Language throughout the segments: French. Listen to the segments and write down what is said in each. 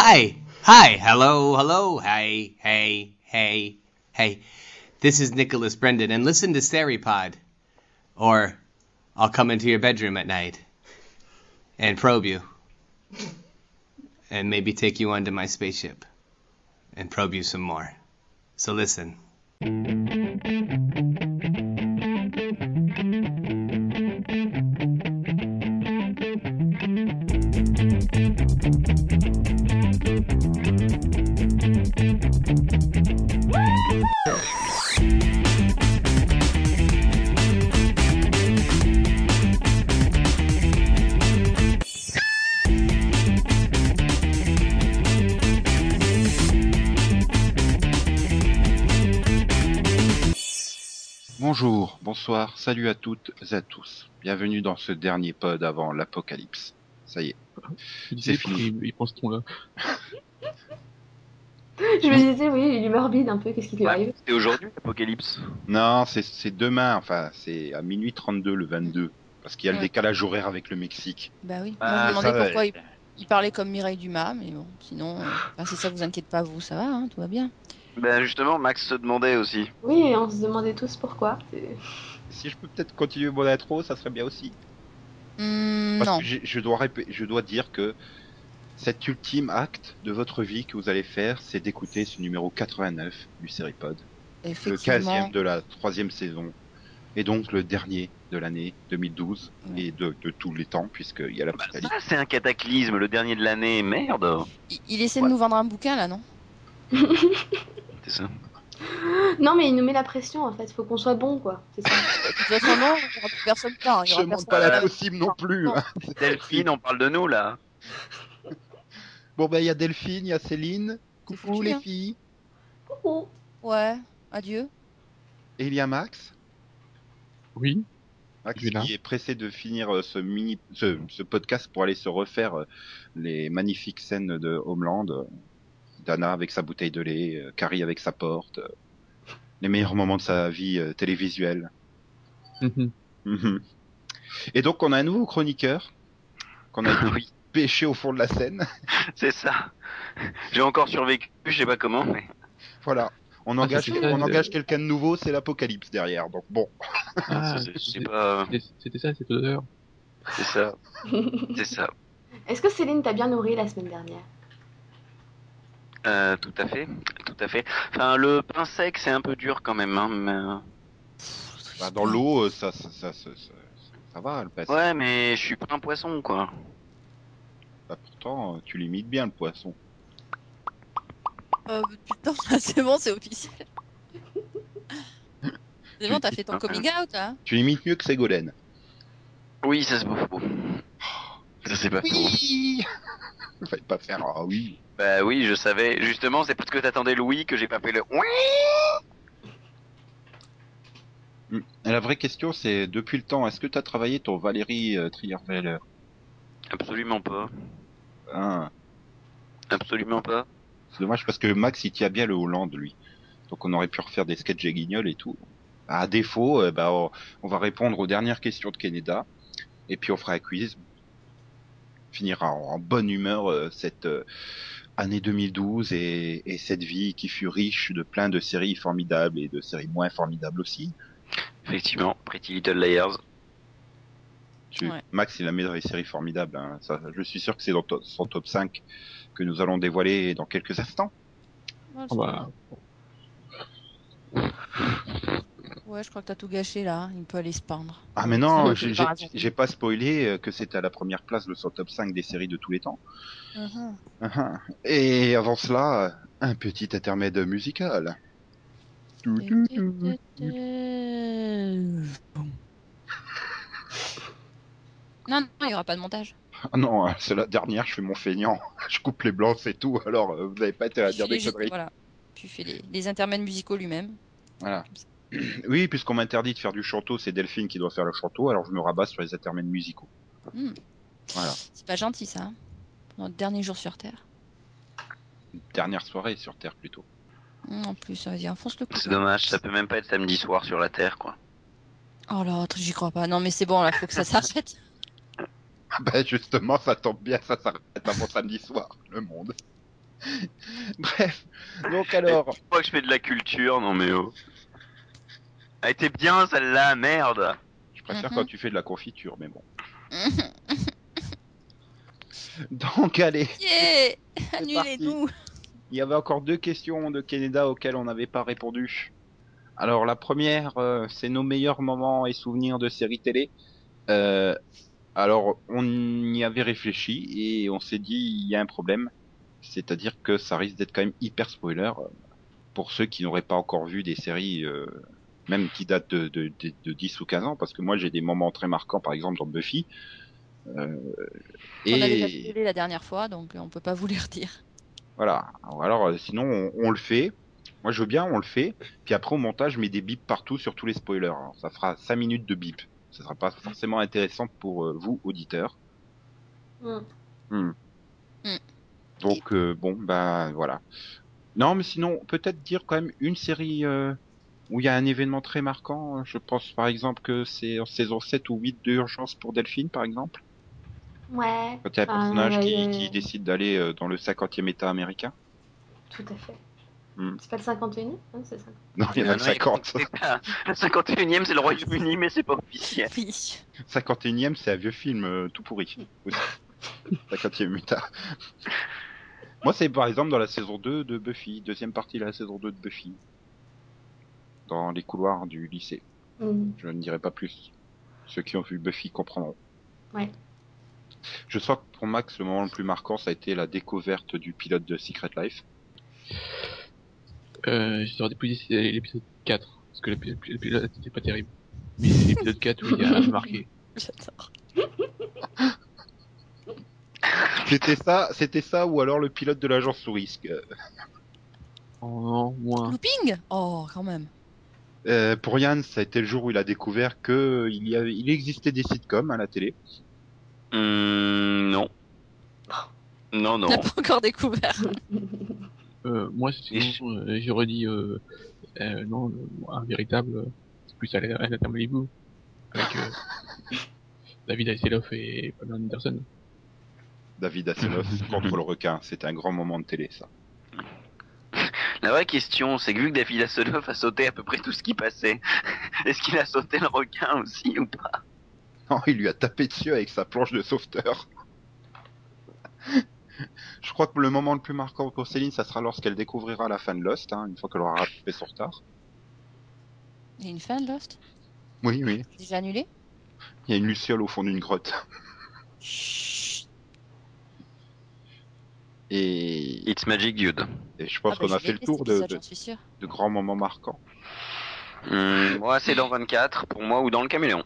Hi, hi, hello, hello, hey, hey, hey, hey. This is Nicholas Brendan, and listen to Seripod. Or I'll come into your bedroom at night and probe you. And maybe take you onto my spaceship and probe you some more. So listen. Bonsoir, salut à toutes et à tous. Bienvenue dans ce dernier pod avant l'apocalypse. Ça y est, c'est fini. Ils, ils penseront là. Je me disais, oui, il est morbide un peu, qu'est-ce qui lui arrive C'est aujourd'hui l'apocalypse. Non, c'est c'est demain, enfin, c'est à minuit 32 le 22. Parce qu'il y a le décalage horaire avec le Mexique. Bah oui. Ah, Moi, je me ça demandais va. pourquoi il, il parlait comme Mireille Dumas, mais bon, sinon, euh, si ça vous inquiète pas, vous, ça va, hein, tout va bien. Ben justement, Max se demandait aussi. Oui, on se demandait tous pourquoi. Si je peux peut-être continuer mon intro, ça serait bien aussi. Hmm, Parce non. que je dois, répé- je dois dire que cet ultime acte de votre vie que vous allez faire, c'est d'écouter ce numéro 89 du Seripod. Le Effectivement. 15e de la troisième saison. Et donc le dernier de l'année 2012 Ouais. et de, de tous les temps, puisqu'il y a Bah, l'apocalypse. ça, c'est un cataclysme, le dernier de l'année. Merde. Il, il essaie Ouais. de nous vendre un bouquin, là, non? C'est ça. Non, mais il nous met la pression en fait, faut qu'on soit bon quoi. C'est ça. De toute façon, non, il n'y aura plus personne là. Il y Je personne pas la possible non plus. Non. hein. Delphine, on parle de nous là. Bon ben il y a Delphine, il y a Céline. Coucou foutu, les hein. filles. Coucou. Ouais, adieu. Et il y a Max. Oui. Max là. qui est pressé de finir euh, ce mini, ce, ce podcast pour aller se refaire euh, les magnifiques scènes de Homeland. Dana avec sa bouteille de lait, euh, Carrie avec sa porte. euh, les meilleurs moments de sa vie euh, télévisuelle. Mhm. Mhm. Et donc on a un nouveau chroniqueur qu'on a Oui, pêché au fond de la Seine. c'est ça. J'ai encore survécu, je sais pas comment, mais. voilà. On Ah, engage, on engage quelqu'un de nouveau, c'est l'apocalypse derrière. Donc bon. Ah, c'était pas. ça cette odeur. C'est ça. C'est ça. Est-ce que Céline t'a bien nourri la semaine dernière? Euh, tout à fait. Tout à fait. Enfin, le pain sec, c'est un peu dur quand même. Hein, mais... euh, Bah, dans l'eau, euh, ça, ça, ça, ça, ça- ça va, le passe. Ouais, mais je suis pas un poisson, quoi. Bah, pourtant, tu limites bien le poisson. Euh, putain, c'est bon, c'est officiel. C'est bon, t'as fait ton coming out, là Tu limites mieux que Ségolène. Oui, ça c'est pas faux. Ça c'est pas faux. Oui Fallait pas faire ah oui. Bah oui, je savais. Justement, c'est parce que t'attendais Louis que j'ai pas fait le. Oui. Hmm. La vraie question, c'est depuis le temps, est-ce que tu as travaillé ton Valérie euh, Trierweiler? Absolument pas. Hein, Absolument pas. C'est dommage parce que Max, il tient bien le Hollande, lui. Donc on aurait pu refaire des sketchs et guignols et tout. À défaut, euh, bah, on, on va répondre aux dernières questions de Canada. Et puis on fera un quiz. Finira en, en bonne humeur euh, cette euh, année 2012 et, et cette vie qui fut riche de plein de séries formidables et de séries moins formidables aussi. Effectivement, Pretty Little Liars. Tu- Ouais. Max, il a mis des séries formidables. Hein. Ça, je suis sûr que c'est dans to- son top 5 que nous allons dévoiler dans quelques instants. Ouais, Ouais, je crois que t'as tout gâché, là. hein. Il peut aller se pendre. Ah mais non, j'ai pas spoilé euh, que c'était à la première place de son top 5 des séries de tous les temps. Mhm. Ah, Et avant cela, un petit intermède musical. Tout, tout, tout. Non, non, il y aura pas de montage. Ah non, euh, c'est la dernière, je fais mon feignant. Je coupe les blancs, c'est tout. Alors, euh, vous avez pas été à dire des conneries. Voilà. Tu fais les, les intermèdes musicaux lui-même. Voilà. Oui, puisqu'on m'interdit de faire du chanteau, c'est Delphine qui doit faire le chanteau, alors je me rabats sur les intermèdes musicaux. Hmm. Voilà. C'est pas gentil, ça. hein. Notre dernier jour sur Terre. Dernière soirée sur Terre plutôt. Hmm, En plus, vas-y, enfonce le coup. C'est dommage, ça peut même pas être samedi soir sur la Terre, quoi. Oh l'autre, j'y crois pas. Non, mais c'est bon, là, faut que ça s'arrête. Bah justement, ça tombe bien, ça s'arrête avant samedi soir, le monde. Bref, donc alors, Je crois que je fais de la culture, non mais oh. Elle était bien celle-là, merde. je préfère Mhm. quand tu fais de la confiture, mais bon. Donc allez, Yeah. Annulez-nous il y avait encore deux questions de Canada auxquelles on n'avait pas répondu. Alors la première, euh, c'est nos meilleurs moments et souvenirs de séries télé. Euh, alors on y avait réfléchi et on s'est dit il y a un problème, c'est-à-dire que ça risque d'être quand même hyper spoiler euh, pour ceux qui n'auraient pas encore vu des séries, euh, même qui datent de, de, de, de 10 ou 15 ans, parce que moi j'ai des moments très marquants, par exemple dans Buffy. Euh, On avait déjà et spoilé la dernière fois, donc on peut pas vous les redire. voilà. Alors euh, sinon on, on le fait. Moi je veux bien, on le fait. Puis après au montage, je mets des bips partout sur tous les spoilers. Alors, ça fera 5 minutes de bip. Ce sera pas forcément intéressant pour euh, vous auditeurs. Hmm. Hmm. Donc euh, bon bah voilà. Non mais sinon peut-être dire quand même une série euh, où il y a un événement très marquant. Je pense par exemple que c'est en saison 7 ou 8 de Urgence pour Delphine par exemple. Ouais, Quand il y a un personnage ouais, qui, ouais, qui décide d'aller euh, dans le 50e état américain. tout à fait. Hmm. C'est pas le 51 hein, c'est ça? Non, il y en a non, il- 50. c'est pas- Le 51ème, c'est le Royaume-Uni, mais c'est pas officiel. Oui. 51ème, c'est un vieux film euh, tout pourri. Aussi. 50e état. Moi, c'est par exemple dans la saison 2 de Buffy, deuxième partie de la saison 2 de Buffy. Dans les couloirs du lycée. Hmm. Je ne dirai pas plus. Ceux qui ont vu Buffy comprendront. Ouais. Je sens que pour Max, le moment le plus marquant, ça a été la découverte du pilote de Secret Life. Euh, j'aurais déposé l'épisode 4, parce que l'épisode l'épisode c'était pas terrible. Mais c'est l'épisode 4 où il y a marqué. J'adore. C'était ça, c'était ça, ou alors le pilote de l'agence sous risque. Euh, Oh non, moins. Looping? Oh, quand même. Euh, pour Yann, ça a été le jour où il a découvert que il y avait, il existait des sitcoms à la télé. Hum, non. Non, On non. n'a pas encore découvert. Euh, moi, sinon, euh, j'aurais dit, euh, euh, non, euh, un véritable, euh, c'est plus à la, à la Malibu. Avec, euh, David Hasselhoff et Pamela Anderson. David Hasselhoff contre le requin. C'était un grand moment de télé, ça. La vraie question, c'est que vu que David Hasselhoff a sauté à peu près tout ce qui passait, est-ce qu'il a sauté le requin aussi ou pas? Non, il lui a tapé dessus avec sa planche de sauveteur. Je crois que le moment le plus marquant pour Céline, ça sera lorsqu'elle découvrira la fin de Lost, hein, une fois qu'elle aura rattrapé son retard. Il y a une fin de Lost? Oui, oui. Déjà annulée Il y a une luciole au fond d'une grotte. Chut. It's Et, Magic Dude. et je pense Ah bah, qu'on a je fait le tour de, grands moments marquants. Hum, moi, c'est dans 24 pour moi ou dans le caméléon.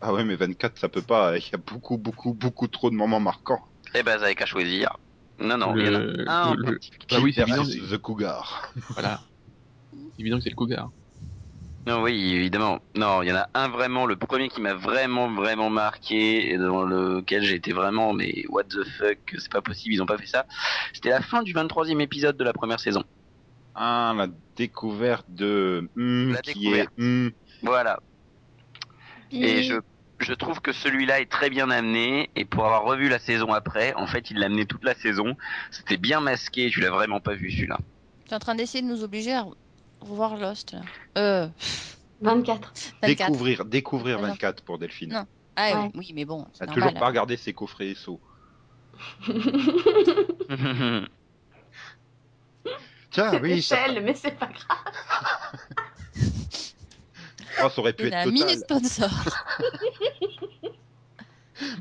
Ah ouais, mais 24, ça peut pas. Il y a beaucoup, beaucoup, beaucoup trop de moments marquants. Eh ben, vous avez qu'à choisir. Non, non, il y en a un en le-. Bah oui, c'est évident. The Cougar. Voilà. C'est évident que c'est le cougar. Non, oui, évidemment. Non, il y en a un vraiment, le premier qui m'a vraiment, vraiment marqué, et dans lequel j'ai été vraiment, mais what the fuck, c'est pas possible, ils ont pas fait ça. C'était la fin du 23e épisode de la première saison. Ah, la découverte de hmm, La qui découverte. est hmm, Voilà. Et je, je trouve que celui-là est très bien amené, et pour avoir revu la saison après, en fait, il l'a amené toute la saison. C'était bien masqué, tu l'as vraiment pas vu celui-là. Tu es en train d'essayer de nous obliger à revoir Lost. Là. Euh, 24. 24. découvrir, découvrir Ah non. 24 pour Delphine. Non. Ah Ouais. oui, mais bon, Elle a normal. toujours pas regardé ses coffrets SO. Tiens, oui, ça, Échelle, mais c'est pas grave. oh, ça aurait pu Et être la total. minute sponsor.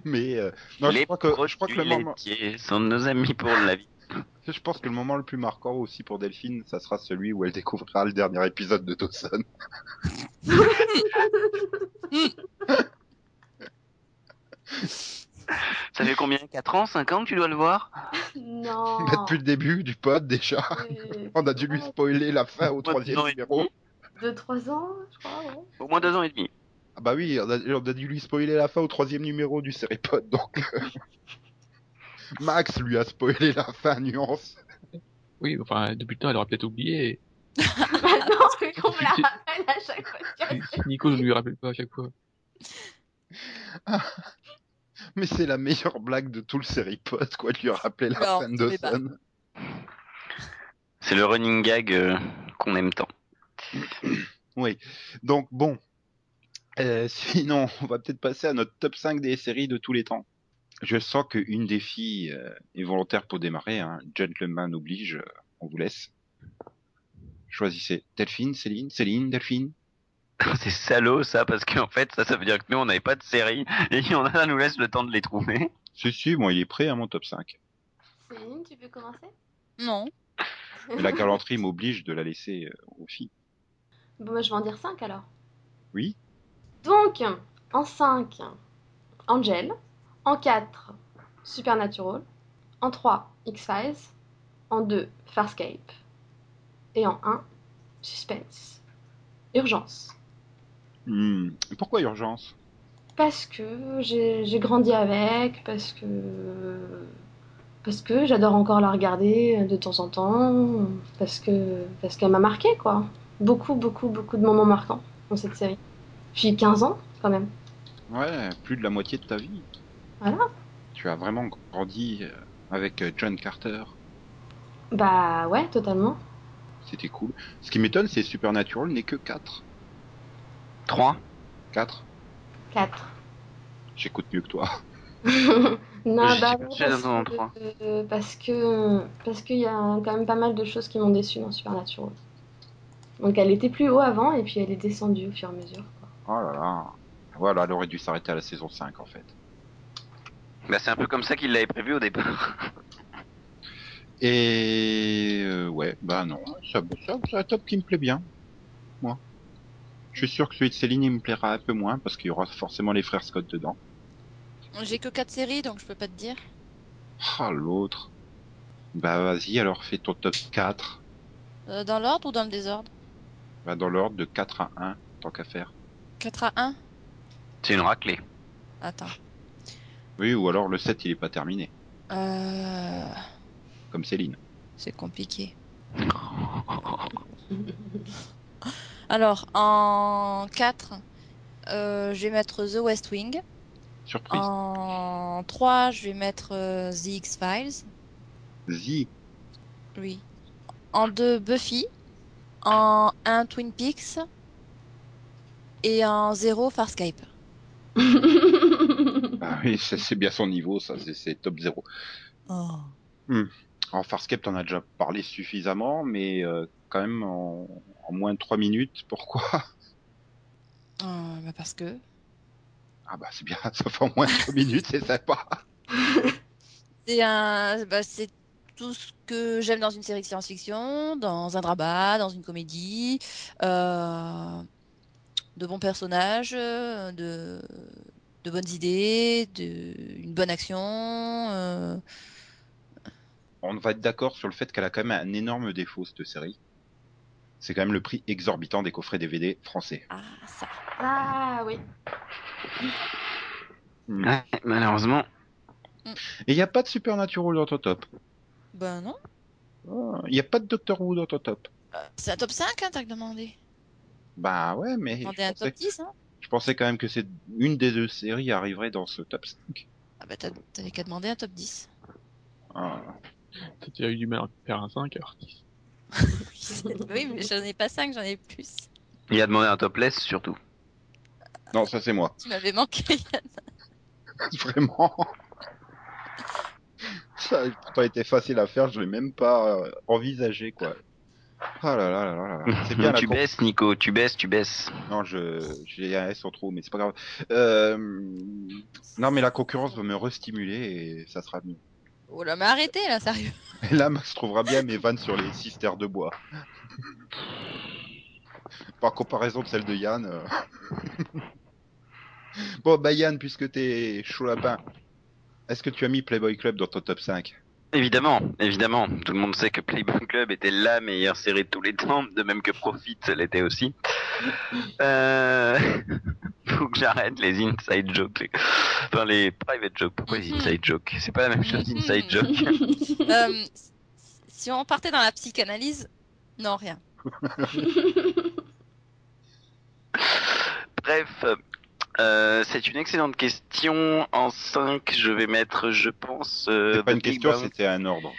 Mais euh, non, je crois que je crois que le moment, sont nos amis pour la vie. Je pense que le moment le plus marquant aussi pour Delphine, ça sera celui où elle découvrira le dernier épisode de Dawson. Ça fait combien? 4 ans? 5 ans que tu dois le voir? Non. Bah, depuis le début du pod déjà, Euh, on a dû lui spoiler la fin au troisième deux ans et numéro. Deux, trois ans, je crois. ouais. Au moins 2 ans et demi. Ah bah oui, on a, on a dû lui spoiler la fin au troisième numéro du Seripod, donc euh, Max lui a spoilé la fin nuance. Oui, enfin, depuis le temps, elle aurait peut-être oublié. Bah non, c'est qu'on me la rappelle à chaque fois. Nico ne lui rappelle pas à chaque fois. Mais c'est la meilleure blague de tout le Seripod, quoi, de lui rappeler la Non, fin de. Dawson. C'est le running gag euh, qu'on aime tant. Oui. Donc bon. Euh, sinon, on va peut-être passer à notre top 5 des séries de tous les temps. Je sens qu'une des filles euh, est volontaire pour démarrer. Hein. Gentleman oblige. euh, on vous laisse. Choisissez. Delphine, Céline, Céline, Delphine? C'est salaud ça, parce qu'en fait, ça, ça veut dire que nous, on n'avait pas de série, et on ça nous laisse le temps de les trouver. Si, si, moi, il est prêt à mon top 5. Céline, tu peux commencer? Non. Mais la galanterie m'oblige de la laisser euh, aux filles. Bon, bah, je vais en dire 5 alors. Oui. Donc, en 5, Angel. En 4, Supernatural. En 3, X-Files. En 2, Farscape. Et en 1, Suspense. Urgence. Hmm. Pourquoi urgence? Parce que j'ai j'ai grandi avec, parce que. Parce que j'adore encore la regarder de temps en temps, parce que parce qu'elle m'a marqué quoi. Beaucoup, beaucoup, beaucoup de moments marquants dans cette série. J'ai 15 ans quand même. Ouais, plus de la moitié de ta vie. Voilà. Tu as vraiment grandi euh, avec euh, John Carter. Bah ouais, totalement. C'était cool. Ce qui m'étonne, c'est Supernatural n'est que 4. 3 4 4. J'écoute mieux que toi. non, bah parce, dans que, euh, parce que parce qu'il y a quand même pas mal de choses qui m'ont déçu dans Supernatural. Donc elle était plus haut avant et puis elle est descendue au fur et à mesure. quoi. Oh là là. Voilà, elle aurait dû s'arrêter à la saison 5 en fait. Bah, c'est un peu comme ça qu'il l'avait prévu au départ. Et euh, ouais, bah non, ça, ça, c'est un top qui me plaît bien. Moi. Je suis sûr que celui de Céline, il me plaira un peu moins parce qu'il y aura forcément les frères Scott dedans. J'ai que 4 séries, donc je peux pas te dire. Ah, l'autre. Bah vas-y, alors fais ton top 4. Euh, dans l'ordre ou dans le désordre? Bah, dans l'ordre de 4 à 1, tant qu'à faire. 4 à 1 C'est une raclée. Attends. Oui, ou alors le 7, il est pas terminé. Euh... Comme Céline. C'est compliqué. Alors, en 4, euh, je vais mettre The West Wing. Surprise. En 3, je vais mettre euh, The X-Files. Zi. Oui. En 2, Buffy. En 1, Twin Peaks. Et en 0, Farscape. Oui, c'est bien son niveau, ça, c'est- top 0. Oh. En Farscape, t'en as déjà parlé suffisamment, mais euh, quand même en, en moins de 3 minutes. Pourquoi? Euh, bah parce que. Ah bah c'est bien, ça fait en moins de 3 minutes, c'est sympa. C'est un, bah, c'est tout ce que j'aime dans une série de science-fiction, dans un drama, dans une comédie, euh, de bons personnages, euh, de, de bonnes idées, de, une bonne action. euh, On va être d'accord sur le fait qu'elle a quand même un énorme défaut, cette série. C'est quand même le prix exorbitant des coffrets DVD français. Ah, ça. ah oui. Hmm. Ouais, malheureusement. Et il n'y a pas de Supernatural dans ton top. Ben non. Il n'y a pas de Doctor Who dans ton top. C'est un top 5, hein, t'as demandé. Bah ouais, mais Demandé un pensais, top 10, hein. Je pensais quand même que c'est une des deux séries arriverait dans ce top 5. Ah bah t'as- t'avais qu'à demander un top 10. Ah. T'as déjà eu du mal à faire un 5, alors 10. oui, mais j'en ai pas 5, j'en ai plus. Il a demandé un topless surtout. Non, ça c'est moi. Tu m'avais manqué, Yann. Vraiment. Ça a pourtant été facile à faire, je l'ai même pas envisagé quoi. Ah là là là là là. C'est bien la tu con- baisses, Nico, tu baisses, tu baisses. Non, je j'ai un S en trop, mais c'est pas grave. Euh... Non, mais la concurrence va me restimuler et ça sera mieux. Oh là, mais arrêtez là, sérieux. Et là, Max trouvera bien mes vannes sur les cistères de bois. Par comparaison de celle de Yann. euh. bon, bah Yann, puisque t'es chaud lapin, est-ce que tu as mis Playboy Club dans ton top 5 Évidemment, évidemment. Tout le monde sait que Playboy Club était la meilleure série de tous les temps, de même que Profit l'était aussi. Euh... Faut que j'arrête les inside jokes. les- Enfin, les private jokes. Pourquoi les Mhm. inside jokes? C'est pas la même chose, Mhm. inside joke. Euh, si on partait dans la psychanalyse, non, rien. Bref, euh, c'est une excellente question. En 5, je vais mettre, je pense. Euh, c'est pas une question, c'était un ordre.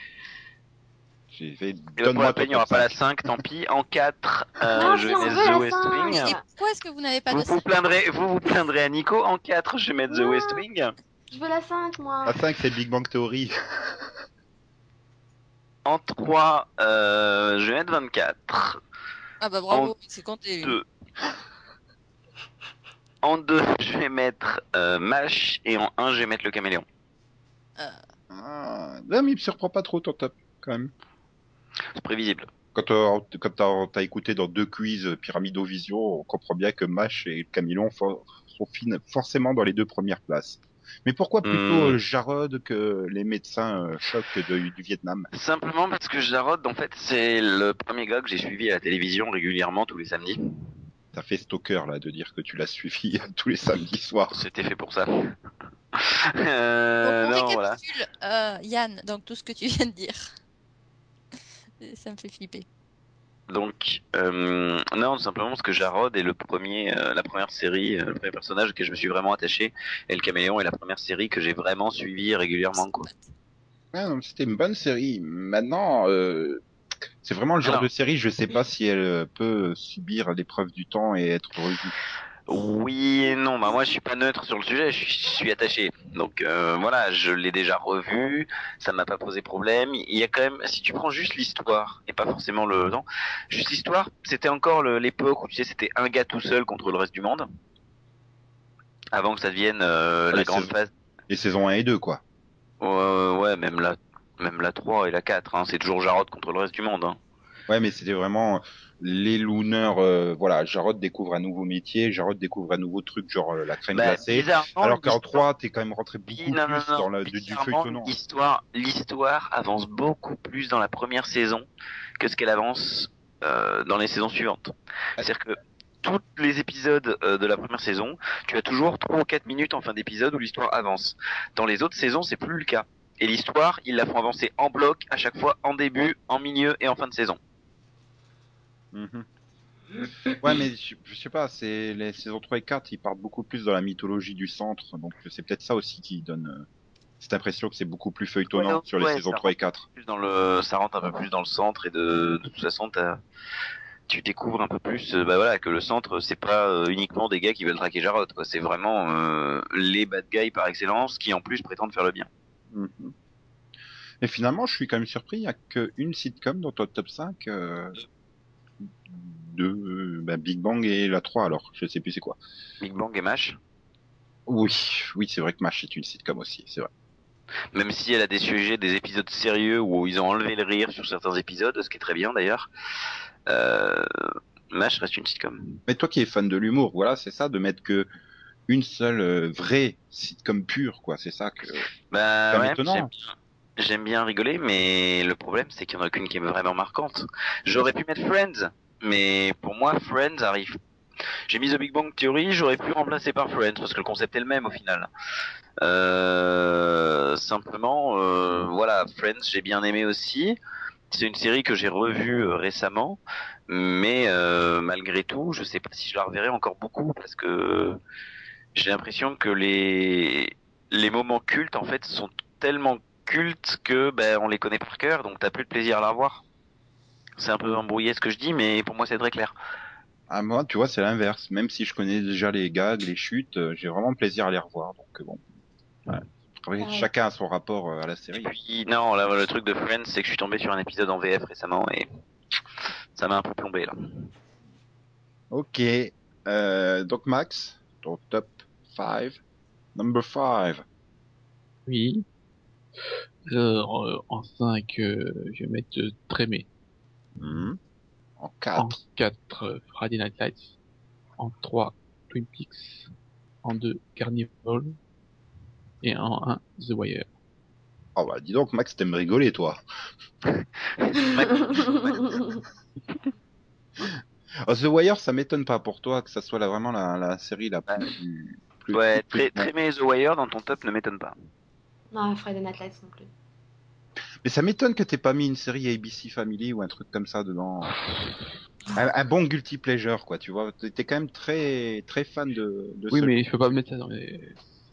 J'ai fait. Donne-moi Il n'y aura pas la 5, tant pis. En 4, euh, non, je vais mettre The West Wing. Pourquoi est-ce que vous n'avez pas de vous Vous vous plaindrez à Nico. En 4, je vais mettre The West Wing. Je veux la 5, moi. La 5, c'est Big Bang Theory. en 3, euh, je vais mettre 24. Ah bah bravo, c'est compté. 2. En 2, je vais mettre euh, Mash. Et en 1, je vais mettre le caméléon. Ah, non, mais il me surprend pas trop ton top, quand même. C'est prévisible. Quand, euh, quand t'as, t'as écouté dans deux quiz euh, Pyramidovision, on comprend bien que Mash et Camillon fo- sont fin- forcément dans les deux premières places. Mais pourquoi plutôt Hmm. euh, Jarod que les médecins euh, chocs de- du Vietnam? Simplement parce que Jarod, en fait, c'est le premier gars que j'ai suivi à la télévision régulièrement tous les samedis. T'as fait stalker là de dire que tu l'as suivi tous les samedis soirs. C'était fait pour ça. Euh, Donc, non, voilà. euh, Yann, donc tout ce que tu viens de dire. Ça me fait flipper. Donc, euh, non, tout simplement parce que Jarod est le premier, euh, la première série, euh, le premier personnage auquel je me suis vraiment attaché. Et le Caméléon est la première série que j'ai vraiment suivi régulièrement, quoi. Ouais, non, C'était une bonne série. Maintenant, euh, c'est vraiment le genre Alors. de série, je sais pas si elle euh, peut subir l'épreuve du temps et être revue. Oui et non, bah moi je suis pas neutre sur le sujet, je suis, attaché. Donc euh, voilà, je l'ai déjà revu, ça m'a pas posé problème. Il y a quand même, si tu prends juste l'histoire et pas forcément le non, juste l'histoire, c'était encore l'époque où tu sais c'était un gars tout seul contre le reste du monde. Avant que ça devienne euh, la grande phase. Les saisons 1 et 2, quoi. Ouais, ouais, même la même la 3 et la 4, hein, c'est toujours Jarod contre le reste du monde. Hein. Ouais, mais c'était vraiment les looners. euh, voilà, Jarod découvre un nouveau métier, Jarod découvre un nouveau truc, genre euh, la crème Bah, glacée. Alors qu'en l'histoire- 3, t'es quand même rentré beaucoup non, plus non, dans la, du, du bizarrement, feuilletonnant. L'histoire, l'histoire avance beaucoup plus dans la première saison que ce qu'elle avance euh, dans les saisons suivantes. C'est-à-dire que tous les épisodes euh, de la première saison, tu as toujours 3 ou 4 minutes en fin d'épisode où l'histoire avance. Dans les autres saisons, c'est plus le cas. Et l'histoire, ils la font avancer en bloc à chaque fois, en début, en milieu et en fin de saison. Mhm. Ouais, mais je, je sais pas, c'est les saisons 3 et 4, ils partent beaucoup plus dans la mythologie du centre, donc c'est peut-être ça aussi qui donne euh, cette impression que c'est beaucoup plus feuilletonnant Ouais, sur les ouais, saisons ça 3 et 4. Plus dans le, ça rentre un peu plus dans le centre et de, de toute façon, tu découvres un peu plus, euh, bah voilà, que le centre, c'est pas euh, uniquement des gars qui veulent traquer Jarod. C'est vraiment les bad guys par excellence qui en plus prétendent faire le bien. Mhm. Et finalement, je suis quand même surpris, il y a qu'une sitcom dans ton top 5 euh, de bah, Big Bang et la 3 alors, je sais plus c'est quoi. Big Bang et Mash, Oui, oui, c'est vrai que MASH est une sitcom aussi, c'est vrai. même si elle a des sujets, des épisodes sérieux où ils ont enlevé le rire sur certains épisodes, ce qui est très bien d'ailleurs. Euh, Mash reste une sitcom. Mais toi qui es fan de l'humour, voilà, c'est ça, de mettre que une seule euh, vraie sitcom pure, quoi, c'est ça que... Bah ouais, j'aime bien. Rigoler, mais le problème c'est qu'il y en a qu'une qui est vraiment marquante. J'aurais pu mettre Friends, mais pour moi Friends arrive. J'ai mis The Big Bang Theory, j'aurais pu remplacer par Friends parce que le concept est le même au final. Euh, simplement, euh, voilà, Friends j'ai bien aimé aussi. C'est une série que j'ai revue euh, récemment, mais euh, malgré tout, je sais pas si je la reverrai encore beaucoup parce que j'ai l'impression que les les moments cultes en fait sont tellement cultes que ben on les connaît par cœur, donc t'as plus de plaisir à la revoir. C'est un peu embrouillé ce que je dis, mais pour moi c'est très clair. Ah, moi, tu vois, c'est l'inverse. Même si je connais déjà les gags, les chutes, euh, j'ai vraiment plaisir à les revoir, donc euh, bon. Ouais. Après, Ouais. chacun a son rapport euh, à la Et série. puis non, là le truc de Friends, c'est que je suis tombé sur un épisode en VF récemment et ça m'a un peu plombé là. Ok, euh, donc Max, ton top 5, number 5. Oui. Alors, euh, en 5, je vais mettre euh, Trémé. En En 4. 4, Friday Night Lights. En 3, Twin Peaks. En 2, Carnival. Et en 1, The Wire. Oh bah dis donc Max, t'aimes rigoler toi. Oh, The Wire, ça m'étonne pas pour toi que ça soit là, vraiment la, la série la plus... plus Ouais, plus- très très mais The Wire dans ton top ne m'étonne pas. non, Friday Night Lights non plus. Mais ça m'étonne que t'aies pas mis une série ABC Family ou un truc comme ça dedans. Un, un bon guilty pleasure, quoi, tu vois. T'es quand même très très fan de, de Oui, ce- mais je peux pas mettre ça dans, les...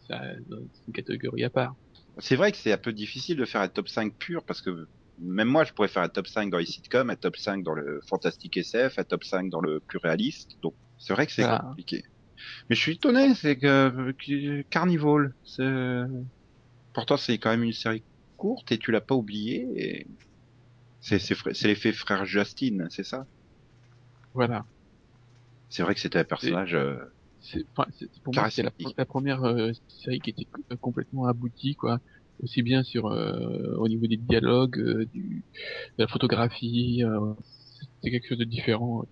ça, dans une catégorie à part. C'est vrai que c'est un peu difficile de faire un top 5 pur parce que même moi, je pourrais faire un top 5 dans les sitcoms, un top 5 dans le fantastique SF, un top 5 dans le plus réaliste. Donc, c'est vrai que c'est Voilà. compliqué. Mais je suis étonné, c'est que, que Carnival, c'est, pourtant c'est quand même une série courte et tu l'as pas oublié et c'est, c'est, fr- c'est l'effet frère Justin, c'est ça? Voilà. C'est vrai que c'était un personnage, euh, C'est, pour moi, c'est la, première euh, série qui était co- complètement aboutie, quoi. Aussi bien sur euh, au niveau des dialogues, euh, du, de la photographie, euh, c'est quelque chose de différent.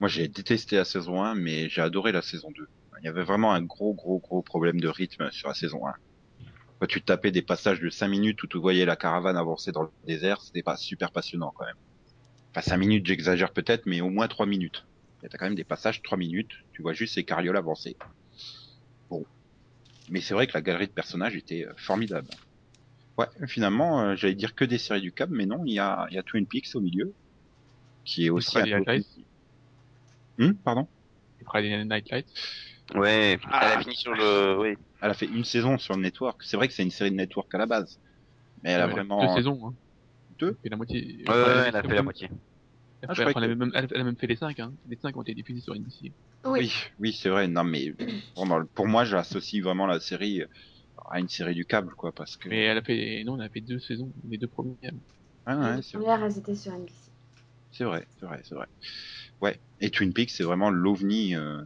Moi, j'ai détesté la saison 1, mais j'ai adoré la saison 2. Il y avait vraiment un gros, gros, gros problème de rythme sur la saison 1. Quand tu tapais des passages de 5 minutes où tu voyais la caravane avancer dans le désert, c'était pas super passionnant quand même. Enfin, 5 minutes, j'exagère peut-être, mais au moins 3 minutes. Il y a quand même des passages 3 minutes, tu vois juste ces carrioles avancer. Bon. Mais c'est vrai que la galerie de personnages était euh, formidable. Ouais, finalement, euh, j'allais dire que des séries du câble, mais non, il y a, il y a Twin Peaks au milieu, qui est aussi un. Hum, pardon Friday Night Lights. Ouais, Ah. elle a fini sur le. Oui. Elle a fait une saison sur le network. C'est vrai que c'est une série de network à la base. Mais elle a Ouais, vraiment. Deux saisons, hein. Deux fait la moitié. Ouais, ouais, elle a fait la moitié. Elle, Ah, elle, a même, elle, elle a même fait les cinq, hein. Les cinq ont été diffusés sur NBC. Oui. Oui, oui, c'est vrai. Non, mais pour moi, j'associe vraiment la série à une série du câble, quoi, parce que. Mais elle a fait, non, elle a fait deux saisons, les deux premières. Ah, ouais, les c'est premières, elles étaient sur NBC. c'est vrai, c'est vrai, c'est vrai. Ouais. Et Twin Peaks, c'est vraiment l'ovni euh,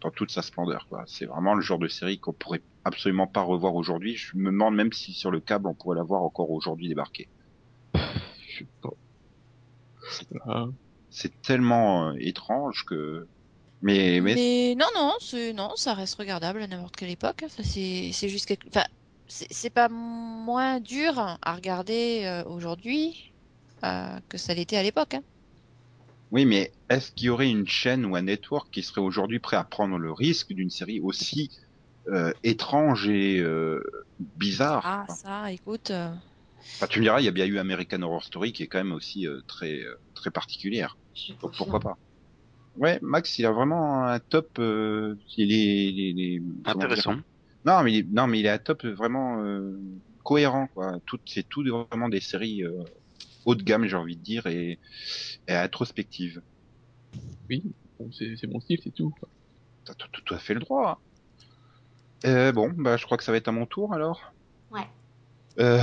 dans toute sa splendeur, quoi. C'est vraiment le genre de série qu'on pourrait absolument pas revoir aujourd'hui. Je me demande même si sur le câble, on pourrait la voir encore aujourd'hui débarquer. Je sais pas. Ah, C'est tellement euh, étrange que. Mais, mais Mais non, non, c'est non, ça reste regardable à n'importe quelle époque. Enfin, c'est c'est juste quelque... enfin, c'est c'est pas moins dur à regarder euh, aujourd'hui euh, que ça l'était à l'époque. Hein. Oui, mais est-ce qu'il y aurait une chaîne ou un network qui serait aujourd'hui prêt à prendre le risque d'une série aussi euh, étrange et euh, bizarre Ah, enfin, ça, écoute. euh, enfin, tu me diras, il y a bien eu American Horror Story qui est quand même aussi euh, très euh, très particulière. Je Donc pourquoi pas? Ouais, Max, il a vraiment un top. Euh, il est, il est- il est- Intéressant. Non, mais il, est- non, mais il est un top vraiment euh, cohérent, quoi. Tout, c'est tout vraiment des séries euh, haut de gamme, j'ai envie de dire, et, et introspectives. oui, bon, c'est c'est mon style, c'est tout. quoi. T'as tout, tout à fait le droit. Euh, bon, bah, je crois que ça va être à mon tour alors. Ouais. Euh,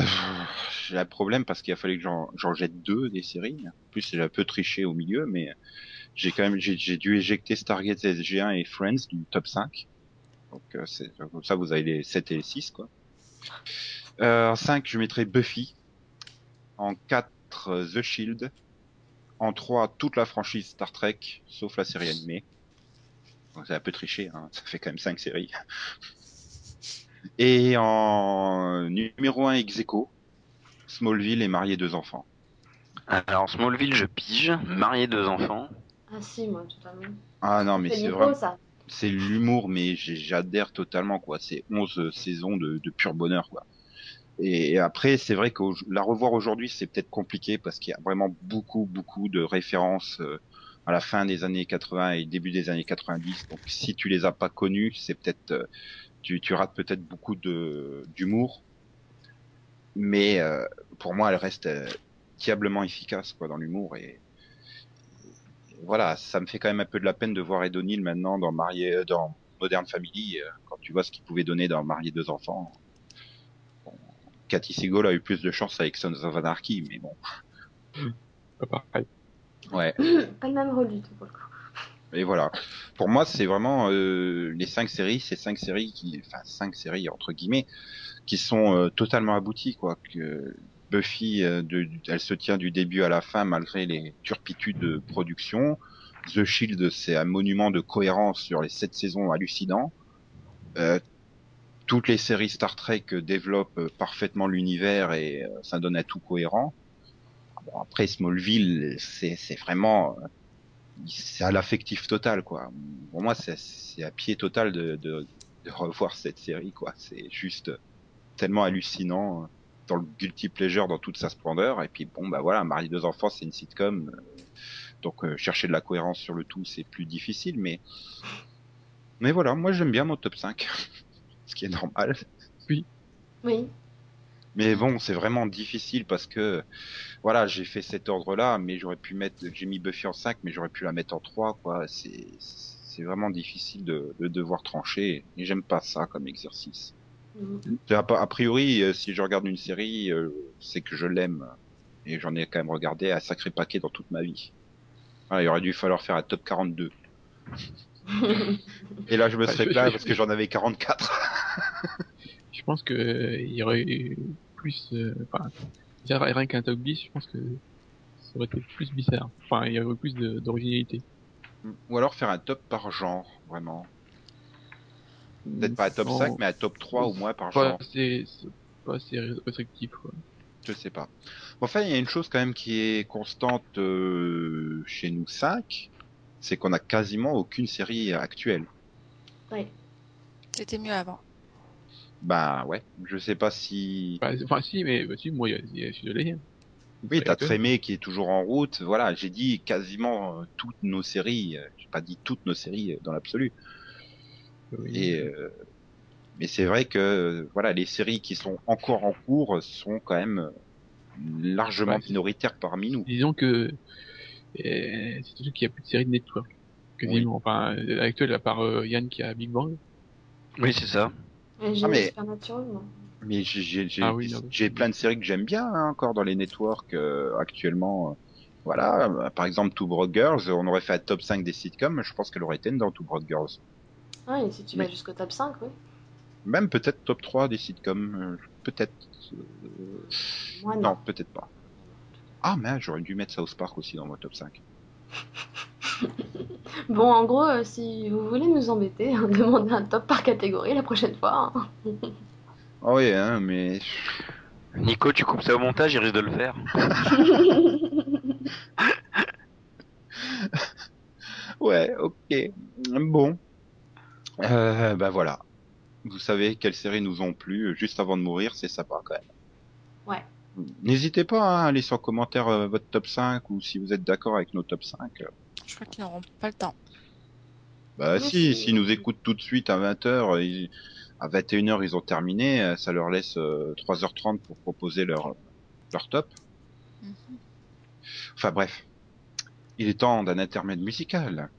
j'ai un problème parce qu'il a fallu que j'en, j'en jette deux des séries. En plus, j'ai un peu triché au milieu, mais j'ai quand même, j'ai, j'ai dû éjecter Stargate SG1 et Friends du top 5. Donc, euh, c'est, comme ça, vous avez les 7 et les 6, quoi. Euh, en 5, je mettrai Buffy. En 4, euh, The Shield. En 3, toute la franchise Star Trek, sauf la série animée. Donc, c'est un peu triché, hein. ça fait quand même 5 séries. Et en numéro 1 ex aequo, Smallville et marié deux enfants. Alors, Smallville, je pige. Marié deux enfants. Ah si, moi, totalement. Ah non, mais C'est ça. c'est l'humour, mais j'adhère totalement, quoi. C'est 11 saisons de, de pur bonheur, quoi. Et après, c'est vrai que la revoir aujourd'hui, c'est peut-être compliqué parce qu'il y a vraiment beaucoup, beaucoup de références euh, à la fin des années 80 et début des années 90. Donc, si tu les as pas connues, c'est peut-être, euh, tu, rates peut-être beaucoup d'humour. Mais euh, pour moi, elle reste euh, diablement efficace, quoi, dans l'humour et voilà, ça me fait quand même un peu de la peine de voir Ed O'Neill maintenant dans Marié, dans Modern Family, quand tu vois ce qu'il pouvait donner dans Marié deux enfants. Cathy Segal a eu plus de chance avec Sons of Anarchy, mais bon, Pas pareil. ouais. Pas le même rôle du tout, pour le coup. Et voilà. Pour moi, c'est vraiment euh, les cinq séries, ces cinq séries qui, enfin cinq séries entre guillemets, qui sont euh, totalement abouties, quoi. Que Buffy, euh, de, elle se tient du début à la fin malgré les turpitudes de production. The Shield, c'est un monument de cohérence sur les sept saisons hallucinants. Euh, toutes les séries Star Trek développent euh, parfaitement l'univers et euh, ça donne un tout cohérent. Bon, après Smallville, c'est vraiment euh, c'est à l'affectif total quoi. Pour moi c'est à pied total de, de de revoir cette série quoi. C'est juste tellement hallucinant euh, dans le guilty pleasure dans toute sa splendeur et puis bon bah voilà, Marie deux enfants c'est une sitcom euh, donc euh, chercher de la cohérence sur le tout c'est plus difficile mais mais voilà, moi j'aime bien mon top 5 ce qui est normal. Oui. Mais Mais bon, c'est vraiment difficile parce que, voilà, j'ai fait cet ordre-là, mais j'aurais pu mettre, j'ai mis Buffy en 5, mais j'aurais pu la mettre en 3, quoi. C'est, c'est vraiment difficile de, de devoir trancher, et j'aime pas ça comme exercice. Mhm. A, a priori, euh, si je regarde une série, euh, c'est que je l'aime, et j'en ai quand même regardé un sacré paquet dans toute ma vie. Voilà, il aurait dû falloir faire un top 42. Et là, je me serais je- plaint parce que j'en avais 44. Je pense que euh, il y aurait eu plus, euh, enfin, déjà, rien qu'un top 10, je pense que ça aurait été plus bizarre. Enfin, il y aurait eu plus d'originalité. Ou alors faire un top par genre, vraiment. Peut-être pas un top Non, 5, mais un top 3 au moins par pas genre. c'est pas assez restrictif, quoi. Je sais pas. Enfin, il y a une chose quand même qui est constante euh, chez nous 5, c'est qu'on a quasiment aucune série actuelle. Oui. C'était mieux avant. Bah ouais, je sais pas si... Enfin, si, mais, bah, si, moi, il y a, y a. Oui, t'as Trémé qui est toujours en route. Voilà, j'ai dit quasiment euh, toutes nos séries. euh, J'ai pas dit toutes nos séries euh, dans l'absolu. Et euh, mais c'est vrai que voilà, les séries qui sont encore en cours sont quand même largement minoritaires parmi nous. Disons que euh, c'est surtout qu'il n'y a plus de série de network. Quasiment. Enfin, à l'actuel, à part euh, Yann qui a Big Bang. Oui, c'est ça. Et j'ai Ah, mais-. Mais j'ai j'ai j'ai Ah oui, plein de séries que j'aime bien hein, encore dans les networks euh, actuellement. Voilà, euh, par exemple Two Broke Girls, on aurait fait un top 5 des sitcoms, je pense qu'elle aurait été dans Two Broke Girls. Ah, et si tu vas jusqu'au top 5, oui. Même peut-être top 3 des sitcoms, euh, peut-être. euh, non, peut-être pas. Ah mais j'aurais dû mettre South Park aussi dans mon top 5. Bon, en gros, euh, si vous voulez nous embêter, demandez un top par catégorie la prochaine fois. hein. Ah oui, hein, mais Nico, tu coupes ça au montage, il risque de le faire. ouais, ok, bon. Euh, bah voilà. Vous savez quelles séries nous ont plu juste avant de mourir, c'est sympa quand même. Ouais. N'hésitez pas hein, à laisser en commentaire euh, votre top 5 ou si vous êtes d'accord avec nos top 5. Je crois qu'ils n'auront pas le temps. Bah Oui, si, s'ils nous écoutent tout de suite à 20h, ils- à 21h ils ont terminé, euh, ça leur laisse euh, 3h30 pour proposer leur, leur top. Mhm. Enfin bref, il est temps d'un intermède musical.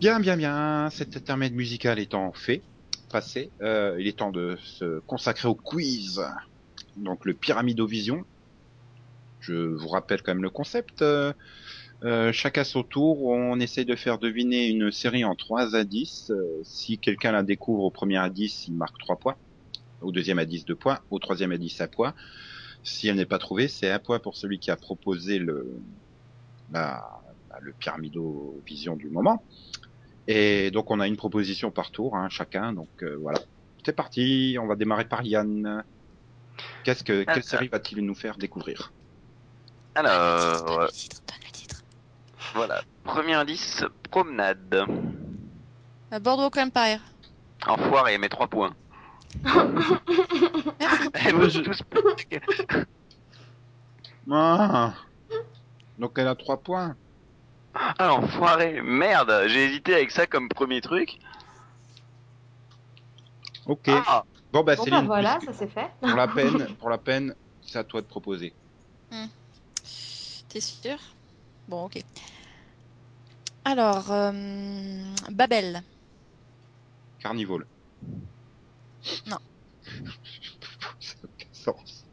Bien, bien, bien, cet intermède musical étant fait, passé, euh, il est temps de se consacrer au quiz. Donc le Pyramidovision. Je vous rappelle quand même le concept. Euh, euh, chacun son tour, on essaie de faire deviner une série en 3 indices. Euh, si quelqu'un la découvre au premier indice, il marque 3 points. Au deuxième indice 2 points. Au troisième indice 1 point. Si elle n'est pas trouvée, c'est 1 point pour celui qui a proposé le, la- le Pyramidovision du moment. Et donc on a une proposition par tour, hein, chacun. Donc euh, voilà, c'est parti. On va démarrer par Yann. Qu'est-ce que quelle série va-t-il nous faire découvrir? Alors, Donne le titre, donne le titre. voilà. Premier indice, promenade. Euh, Boardwalk Empire. Enfoiré, mes 3 points. Merci. Vous tous- Ah Donc elle a trois points. Ah, enfoiré, merde, j'ai hésité avec ça comme premier truc. Ok. Ah, Bon bah Bon, bah Céline, voilà, puisque- ça c'est fait. pour la peine, pour la peine, c'est à toi de proposer. T'es sûr? Bon, ok. Alors, euh, Babel. Carnivore. Non. Ça n'a aucun sens.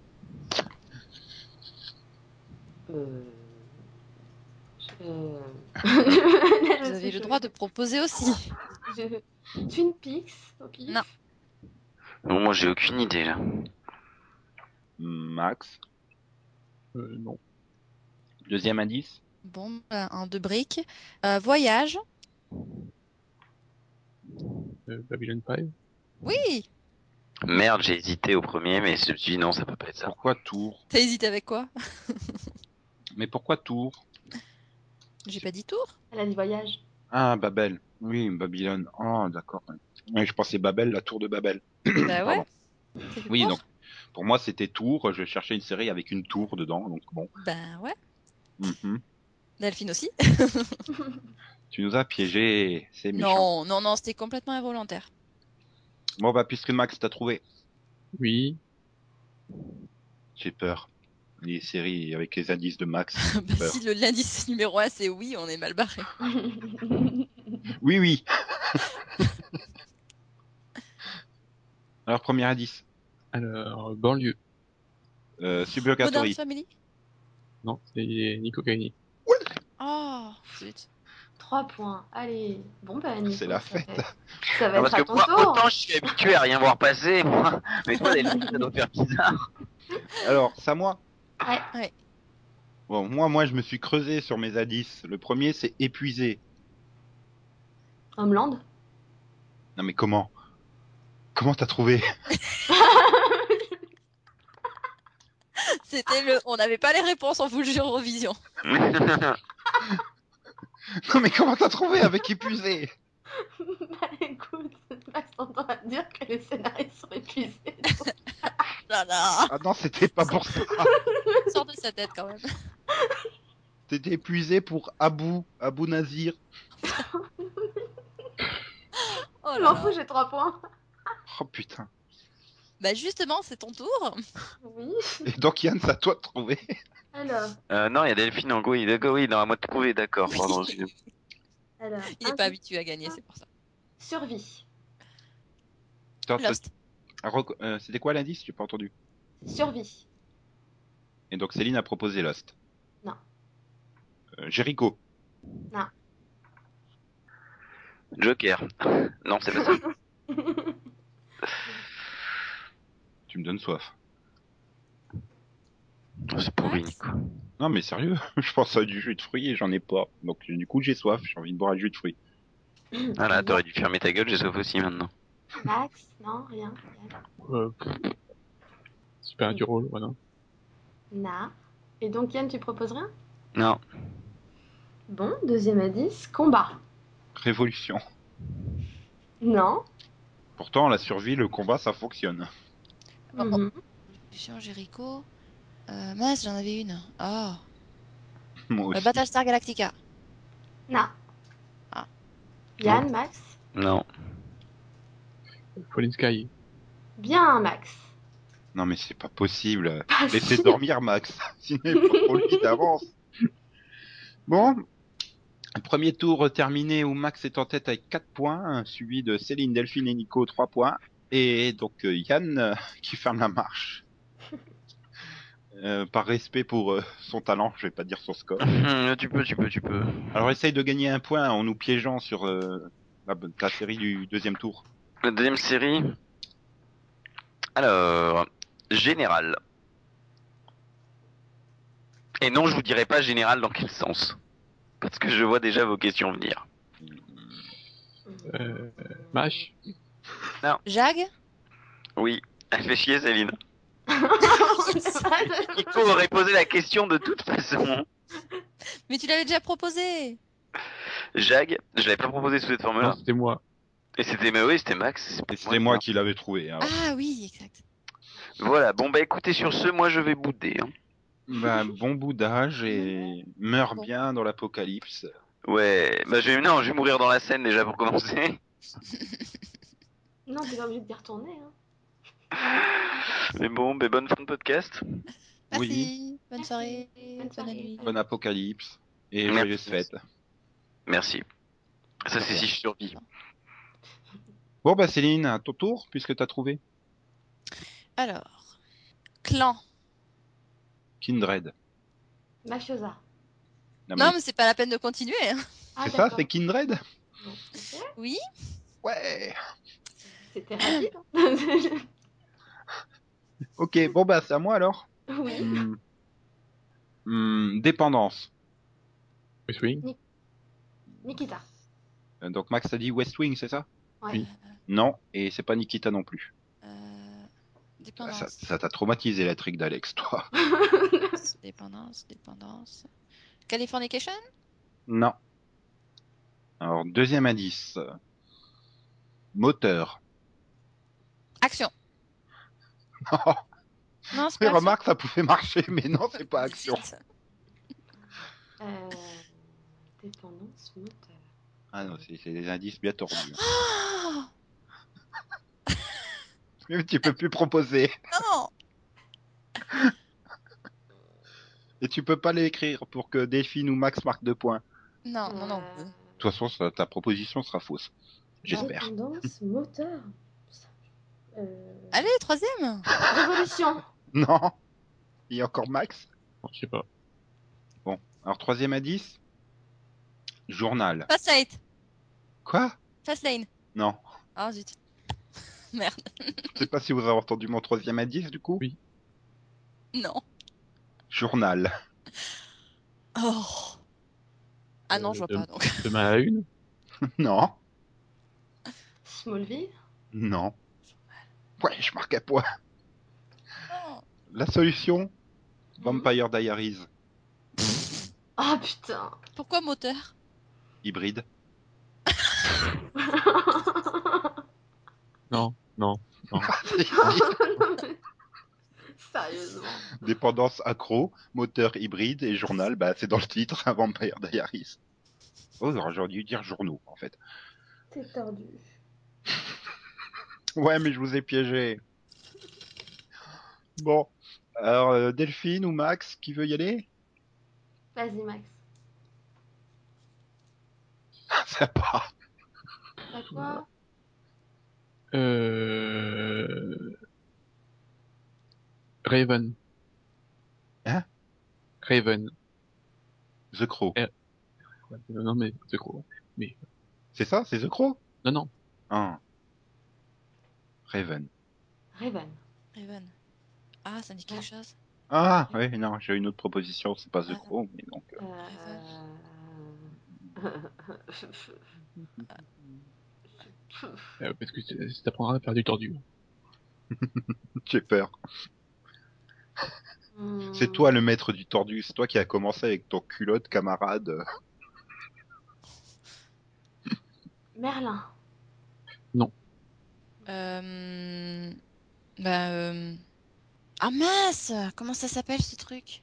Euh... je- Vous avez le droit de proposer aussi. Je- Twin Peaks, pif. Non. Bon, moi, j'ai aucune idée, là. Max. Euh, non. Deuxième indice. Bon, bah, un de briques. Euh, voyage. Euh, Babylon 5. Oui. Merde, j'ai hésité au premier, mais je me suis dit non, ça peut pas être ça. Pourquoi Tours T'as hésité avec quoi? Mais pourquoi Tours? J'ai pas dit tour. Elle a dit voyage. Ah, Babel. Oui, Babylone. Oh, d'accord. Oui, je pensais Babel, la tour de Babel. bah ouais. Oui, donc pour moi c'était Tours. Je cherchais une série avec une tour dedans, donc bon. Ben ouais. Mhm. Delphine aussi. Tu nous as piégés, c'est méchant. Non, non, non, c'était complètement involontaire. Bon bah puisque Max t'a trouvé, Oui. j'ai peur. Les séries avec les indices de Max. Bah, Peur. si le l'indice numéro 1 c'est oui, on est mal barré. Oui, oui. Alors premier indice, Alors, banlieue. euh, Modern Suburgatory. Family? Non, c'est Nico Gagné. Oh, zut. 3 points. Allez. Bon, bah, Nico, C'est la ça fête. va- Ça va Non, être parce à que ton moi, tour. autant je suis habitué à rien voir passer, moi. Mais toi, Delphine, ça doit faire bizarre. Alors, c'est à moi Ouais. Ouais. Bon, moi, moi, je me suis creusé sur mes indices. Le premier, c'est épuisé. Homeland. Non, mais comment? Comment t'as trouvé? C'était le. On n'avait pas les réponses, on vous le jure, Eurovision. Non, mais comment t'as trouvé avec épuisé? Bah écoute, Max t'entend à dire que les scénarios sont épuisés. Là. Ah non, c'était pas pour ça. Sors de sa tête quand même. T'étais épuisé pour Abou, Abou Nazir. Oh là m'en fous, j'ai 3 points. Oh putain. Bah justement, c'est ton tour. Oui. Et donc Yann, c'est à toi de trouver. Alors, Euh, non, il y a Delphine en go, oui, d'accord, oui, dans la mode trouver, d'accord, pardon. excusez-moi. alors. Il est un- pas habitué à gagner, c'est pour ça. Survie. Attends, Lost. rec- euh, C'était quoi l'indice? J'ai pas entendu. Survie. Et donc Céline a proposé Lost. Non. Euh, Jericho. Joker. Non, c'est pas ça. Tu me donnes soif. C'est pourri, Nico. Non mais sérieux, je pense à du jus de fruits et j'en ai pas. Donc du coup j'ai soif, j'ai envie de boire un jus de fruits. Voilà, t'aurais dû fermer ta gueule, j'ai soif aussi maintenant. Max, non, rien. Euh, pff. super du rôle, voilà. Na. Et donc Yann, tu proposes rien? Non. Bon, deuxième indice, combat. Révolution. Non. Pourtant la survie, le combat, ça fonctionne. Oh. Mhm. Sur Jericho. Euh, mince, j'en avais une. Oh. Moi Euh, aussi. Battlestar Galactica. Ah. Yann, Max? Non. Fallen Sky. Bien, Max. Non mais c'est pas possible. Ah, Laissez si. dormir Max. Sinon il faut pour lui d'avance. Bon. Premier tour terminé où Max est en tête avec 4 points, suivi de Céline, Delphine et Nico 3 points. Et donc euh, Yann euh, qui ferme la marche. Euh, par respect pour euh, son talent, je vais pas dire son score. Hum, tu peux, tu peux, tu peux. Alors essaye de gagner un point en nous piégeant sur euh, la, ta série du deuxième tour. La deuxième série. Alors, Général. Et non, je vous dirai pas Général dans quel sens. Parce que je vois déjà vos questions venir. Euh, Mash. Jag Oui, elle fait chier Céline. Nico aurait posé la question de toute façon. Mais tu l'avais déjà proposé Jag, je l'avais pas proposé sous cette Non, forme-là. c'était moi. Et c'était, mais oui, c'était Max. Et c'était moi qui l'avais trouvé. alors. Ah oui, exact. Voilà, bon bah écoutez, sur ce, moi je vais bouder. hein. Ben, bon boudage et meurs bien dans l'apocalypse. Ouais, bah je vais, non, je vais mourir dans la scène déjà pour commencer. Non, t'es pas obligé de y retourner. Hein. Mais bon, bah bonne fin de podcast. Merci. Oui. Bonne soirée. Bonne Bonne, soirée. nuit. Bon apocalypse et Merci. joyeuses fêtes. Merci. Ça c'est si je survis. Bon bah Céline, à ton tour puisque t'as trouvé Alors, clan. Kindred. Mafiosa. Non, mais mais c'est pas la peine de continuer. hein. Ah, c'est ça, d'accord. c'est Kindred? Oui Ouais. C'était rapide. hein. Ok, bon bah c'est à moi alors. oui. Hmm. Hmm, dépendance. West Wing. Nikita. Euh, Donc Max a dit West Wing, c'est ça? Ouais. Oui. Non, et c'est pas Nikita non plus. Ah, dépendance. Ça t'a traumatisé la trick d'Alex, toi. Dépendance, dépendance. Californication? Non. Alors deuxième indice. Moteur. Action. Non, Non, c'est pas action. remarque, ça pouvait marcher, mais non, c'est pas action. Euh, dépendance moteur. Ah non, c'est c'est des indices bien tordus. Mais tu peux plus proposer. non Et tu peux pas l'écrire pour que Delphine ou Max marquent deux points. Non, non, non. De toute façon, ça- ta proposition sera fausse. J'espère. Moteur. Euh, Allez, troisième Révolution. Non Il y a encore Max je sais pas. Alors troisième indice Journal. Fast lane. Quoi? Fast lane. Non. Ah zut. Merde. Je sais pas si vous avez entendu mon troisième indice du coup. Oui. Non. Journal. Oh. Ah non, Euh, je vois de- pas donc. Demain à la une. Non. Smallville. Non. Ouais, je marque un point. Non. La solution Vampire Diaries. Ah putain. Pourquoi moteur? Hybride. Non, non. Sérieusement. Dépendance accro, moteur hybride et journal, bah c'est dans le titre, un Vampire Diaries. Oh, j'aurais dû dire journaux en fait. T'es tordu. Ouais, mais je vous ai piégé. Bon. Alors, euh, Delphine ou Max, qui veut y aller? Vas-y Max. Sympa. T'as quoi Euh... Raven. Hein? Raven. The Crow. Ouais, Non mais c'est gros. C'est ça? C'est The Crow? Non non. Ah. Raven. Raven. Raven. Ah, ça me dit quelque chose. Ah, oui, non, j'ai une autre proposition, c'est pas The Ah. Crow, mais donc... euh, Euh... Euh, parce que c'est- ça t'apprendra à faire du tordu. J'ai peur. Hmm. C'est toi le maître du tordu, c'est toi qui as commencé avec ton culotte camarade. Merlin. Euh... Bah, euh... Ah mince Comment ça s'appelle ce truc?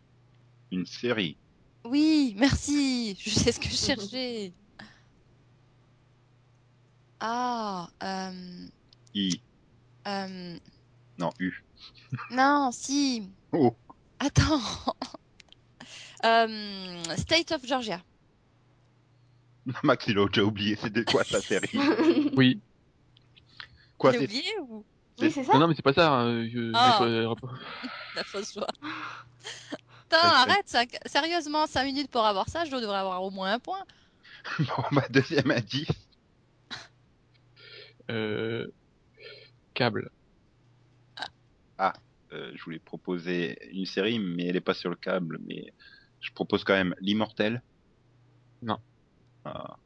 Une série. Oui, merci Je sais ce que je cherchais. Ah, euh... I. euh... Non, U. Non, si. Oh. Attends. Euh, State of Georgia. Max, il a déjà oublié, c'est de quoi ta série? Oui. Quoi, J'ai c'est... oublié ou? oui, c'est ça Non non mais c'est pas ça. hein, Je... Ah. je- la fausse joie Putain, arrête, ça... sérieusement, 5 minutes pour avoir ça, je devrais avoir au moins un point. Bon, bah, deuxième indice. Euh... Câble. Euh, je voulais proposer une série, mais elle est pas sur le câble, mais je propose quand même L'Immortel. Non. Ah.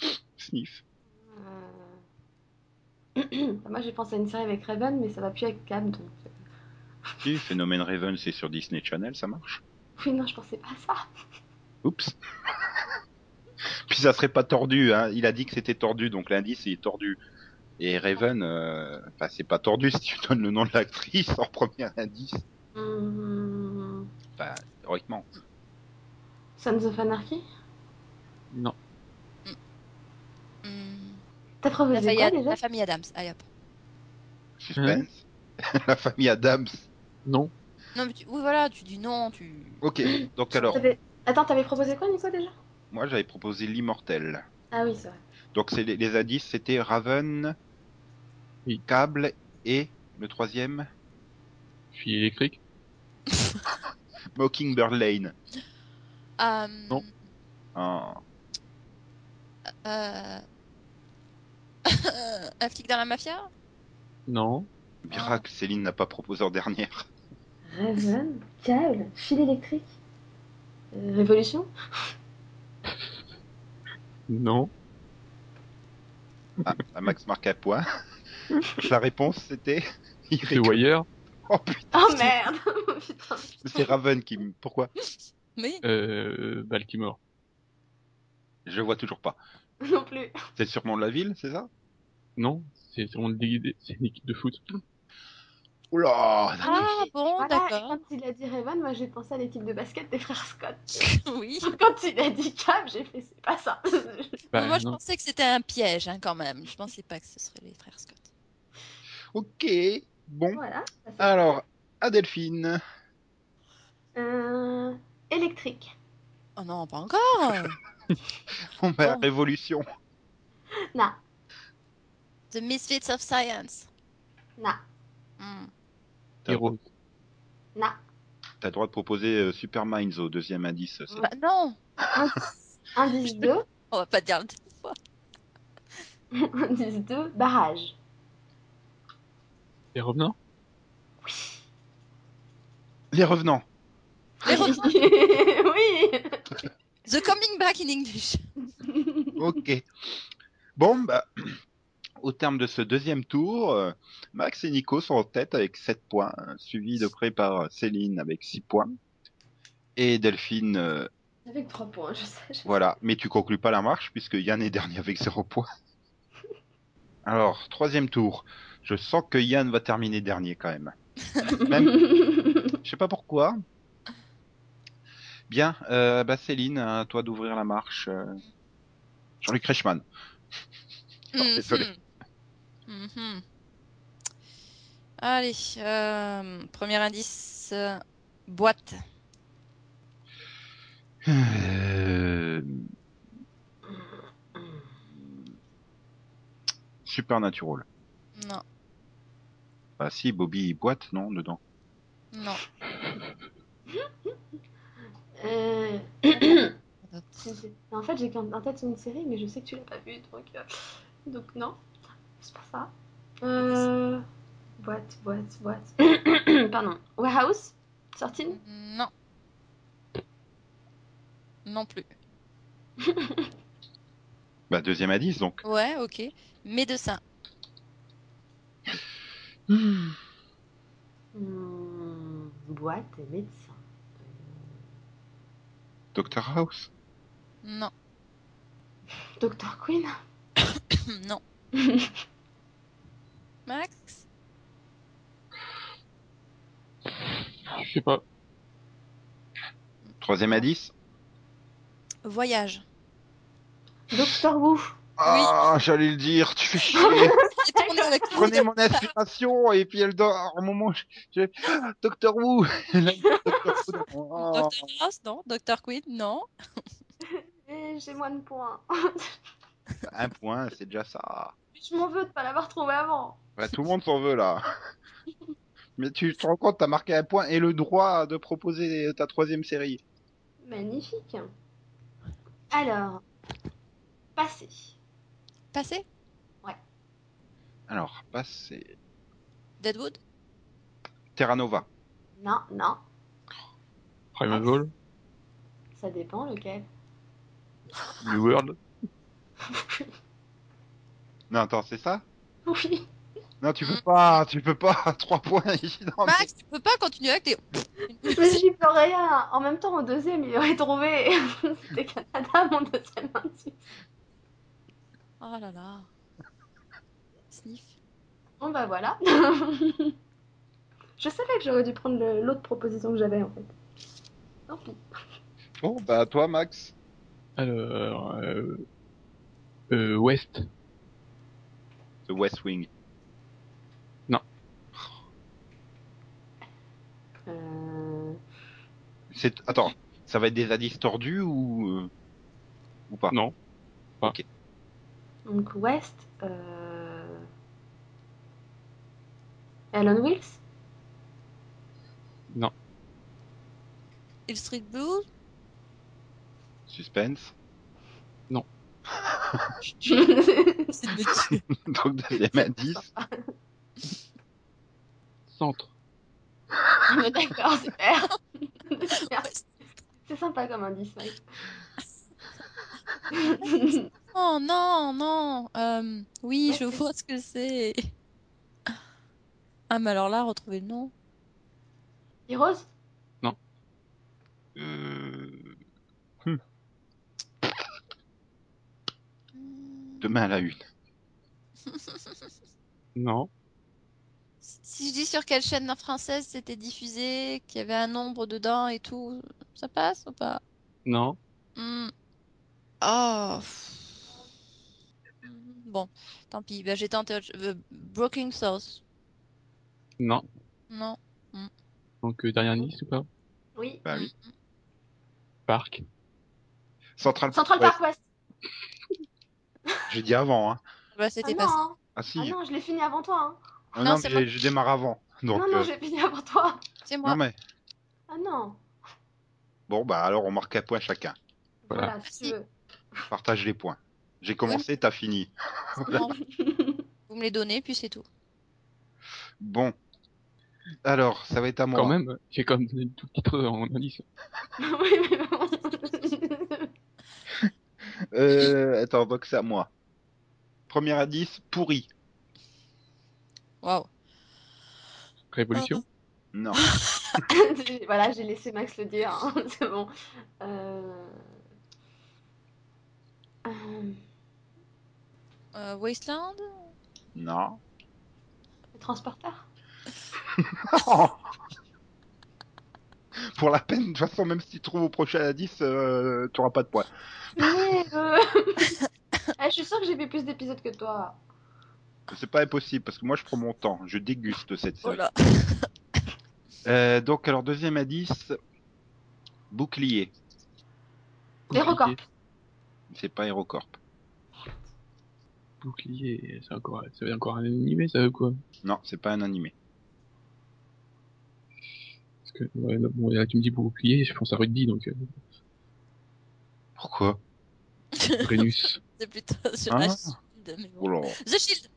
Sniff. Euh, Moi j'ai pensé à une série avec Raven, mais ça va plus avec Cab donc. euh, Si, Phénomène Raven, c'est sur Disney Channel, ça marche. Oui, non, je pensais pas à ça. Oups. Puis ça serait pas tordu, hein. Il a dit que c'était tordu, donc l'indice est tordu. Et Raven, euh, enfin c'est pas tordu si tu donnes le nom de l'actrice en premier indice. Hmm, Enfin, théoriquement. Sons of Anarchy? Non. T'as La, proposé famille quoi Ad- déjà? la famille Adams, allez hop. Suspense. La famille Adams. Non. Non, mais tu... Oui, voilà, tu dis non, tu... Ok, donc alors, Attends, t'avais proposé quoi Nico déjà? Moi j'avais proposé l'immortel. Ah oui, c'est vrai. Donc c'est les, les indices, c'était Raven, Oui. Câble et le troisième, Fille électrique. Mockingbird Lane. Euh, Non. Ah. euh, Euh, un flic dans la mafia? Non. Miracle, Céline n'a pas proposé en dernière. Raven, câble, fil électrique. Euh, révolution? Non. Ah, Max marque un point. La réponse c'était. C'est Wire. Oh putain, Oh merde Putain. c'est Raven qui. Pourquoi? Oui. Euh, Baltimore. Je vois toujours pas. Non plus. C'est sûrement de la ville, c'est ça? Non. C'est équipe- c'est une équipe de foot. Oula Ah bon, Voilà, d'accord. quand il a dit Raven, moi j'ai pensé à l'équipe de basket des frères Scott. Oui. Quand il a dit Cap, j'ai fait c'est pas ça. Bah, Moi, je pensais que c'était un piège, hein, quand même. Je pensais pas que ce serait les frères Scott. Ok, bon. voilà. Alors, à Delphine. Euh, électrique. Oh non, pas encore. Bon, bah, Bon. Révolution. Non, The Misfits of Science. non. Heroes. non. T'as le droit de proposer euh, Super Minds au deuxième indice. Bah, non, Indice 2. on va pas dire le deuxième fois. Indice 2, barrage. Les revenants? Les Revenants. Les revenants. oui. The Coming Back in English. Ok. Bon, bah, au terme de ce deuxième tour, euh, Max et Nico sont en tête avec 7 points, euh, suivis de près par Céline avec 6 points. Et Delphine, euh, Avec 3 points, je sais. je- voilà. Mais tu conclus pas la marche puisque Yann est dernier avec 0 points. Alors, troisième tour. Je sens que Yann va terminer dernier quand même. Même, je sais pas pourquoi. Bien, euh, bah Céline, à toi d'ouvrir la marche. euh. Jean-Luc Reichmann. Oh, désolé. Mhm. Allez, euh, premier indice, euh, boîte. Euh... Supernatural. Non, Bah si, Bobby boîte, non, dedans? non. Euh, En fait, j'ai qu'en- en tête une série, mais je sais que tu l'as pas vue, donc, euh, donc non, c'est pas ça. Euh... Boîte, boîte, boîte. Pardon. Warehouse? Sortine? Non. Non plus. Bah deuxième indice, donc. Ouais, ok. Médecin. Hmm, Boîte et médecin. Doctor House? Non. Docteur Queen non. Max? Je sais pas. Troisième indice. Voyage. Docteur Who Ah, j'allais le dire, tu fais chier. Prenez mon inspiration et puis elle dort. Au moment où je... Who. Who. Oh. Dr House, non. Queen, non. J'ai moins de points. Un point, c'est déjà ça. Je m'en veux de pas l'avoir trouvé avant. Bah, tout le monde s'en veut là. Mais tu te rends compte, t'as marqué un point et le droit de proposer ta troisième série. Magnifique. Alors, passé. Passé? Alors, passez. Deadwood? Terra Nova. Non, non, Primeval. ça dépend lequel. New World. Non, attends, c'est ça? Oui. Non, tu peux pas, tu peux pas. Trois points ici dans le- Max, tu peux pas continuer avec tes. Mais j'y peux rien. En même temps, au deuxième, il aurait trouvé. C'était Canada, mon deuxième indice. Oh là là. Sniff. Bon, bah voilà. Je savais que j'aurais dû prendre le- l'autre proposition que j'avais en fait. Tant pis. Bon, bah, toi, Max. Alors, euh, euh, West. The West Wing. Euh... C'est, attends, ça va être des indices tordus ou, euh, ou pas? Non. Donc, West. Euh... Alan Wills? Hill Street Blues Suspense. C'est de me tuer. Donc deuxième indice. Centre. Mais D'accord, super. C'est sympa comme indice, Mike. Oh non, non. Euh, oui, Ouais, je vois ce que c'est. Ah, mais alors là, retrouver le nom. Heroes Euh, demain à la une. Non. Si je dis sur quelle chaîne française c'était diffusé, qu'il y avait un nombre dedans et tout, ça passe ou pas? Non. Hmm. Oh. Hmm, Bon, tant pis. Bah, j'ai tenté euh, Broken South. Non. Non. Donc, euh, dernier indice ou pas? Oui. Bah oui. Parc. Central, Central Park Park West. West. J'ai dit avant, hein. Bah, Ah c'était non, pas ça. hein. Ah si. ah non, je l'ai fini avant toi. Hein. Ah Non, non, je démarre avant. Donc, non, non, euh, j'ai fini avant toi. C'est moi. non mais Ah non. bon bah alors on marque un point chacun. Voilà. Voilà, si tu veux. Partage les points. J'ai commencé, t'as fini. Non. Vous me les donnez, puis c'est tout. Bon. Alors, ça va être à moi. Quand même, j'ai quand même donné tout titre en indice. oui, mais bon. Euh, attends, donc c'est à moi. Premier indice, pourri. Waouh. Révolution. Non. voilà, j'ai laissé Max le dire. hein, C'est bon. Euh... euh, Euh, Wasteland? Non. Le transporteur? Pour la peine, de toute façon, même si tu trouves au prochain indice, euh, tu auras pas de points. Mais, euh, eh, Je suis sûre que j'ai fait plus d'épisodes que toi. C'est pas impossible, parce que moi je prends mon temps. Je déguste cette série. Voilà. Euh, donc, alors, deuxième indice, bouclier. Hérocorp. C'est pas Hérocorp. Bouclier. C'est encore, ça veut encore un animé, ça veut quoi? Non, c'est pas un animé. Parce que, ouais, bon, là, tu me dis bouclier, je pense à rugby, donc, euh, Pourquoi? Brennus. C'est plutôt sur Ah. la Shield, mais bon. Oh là. The Shield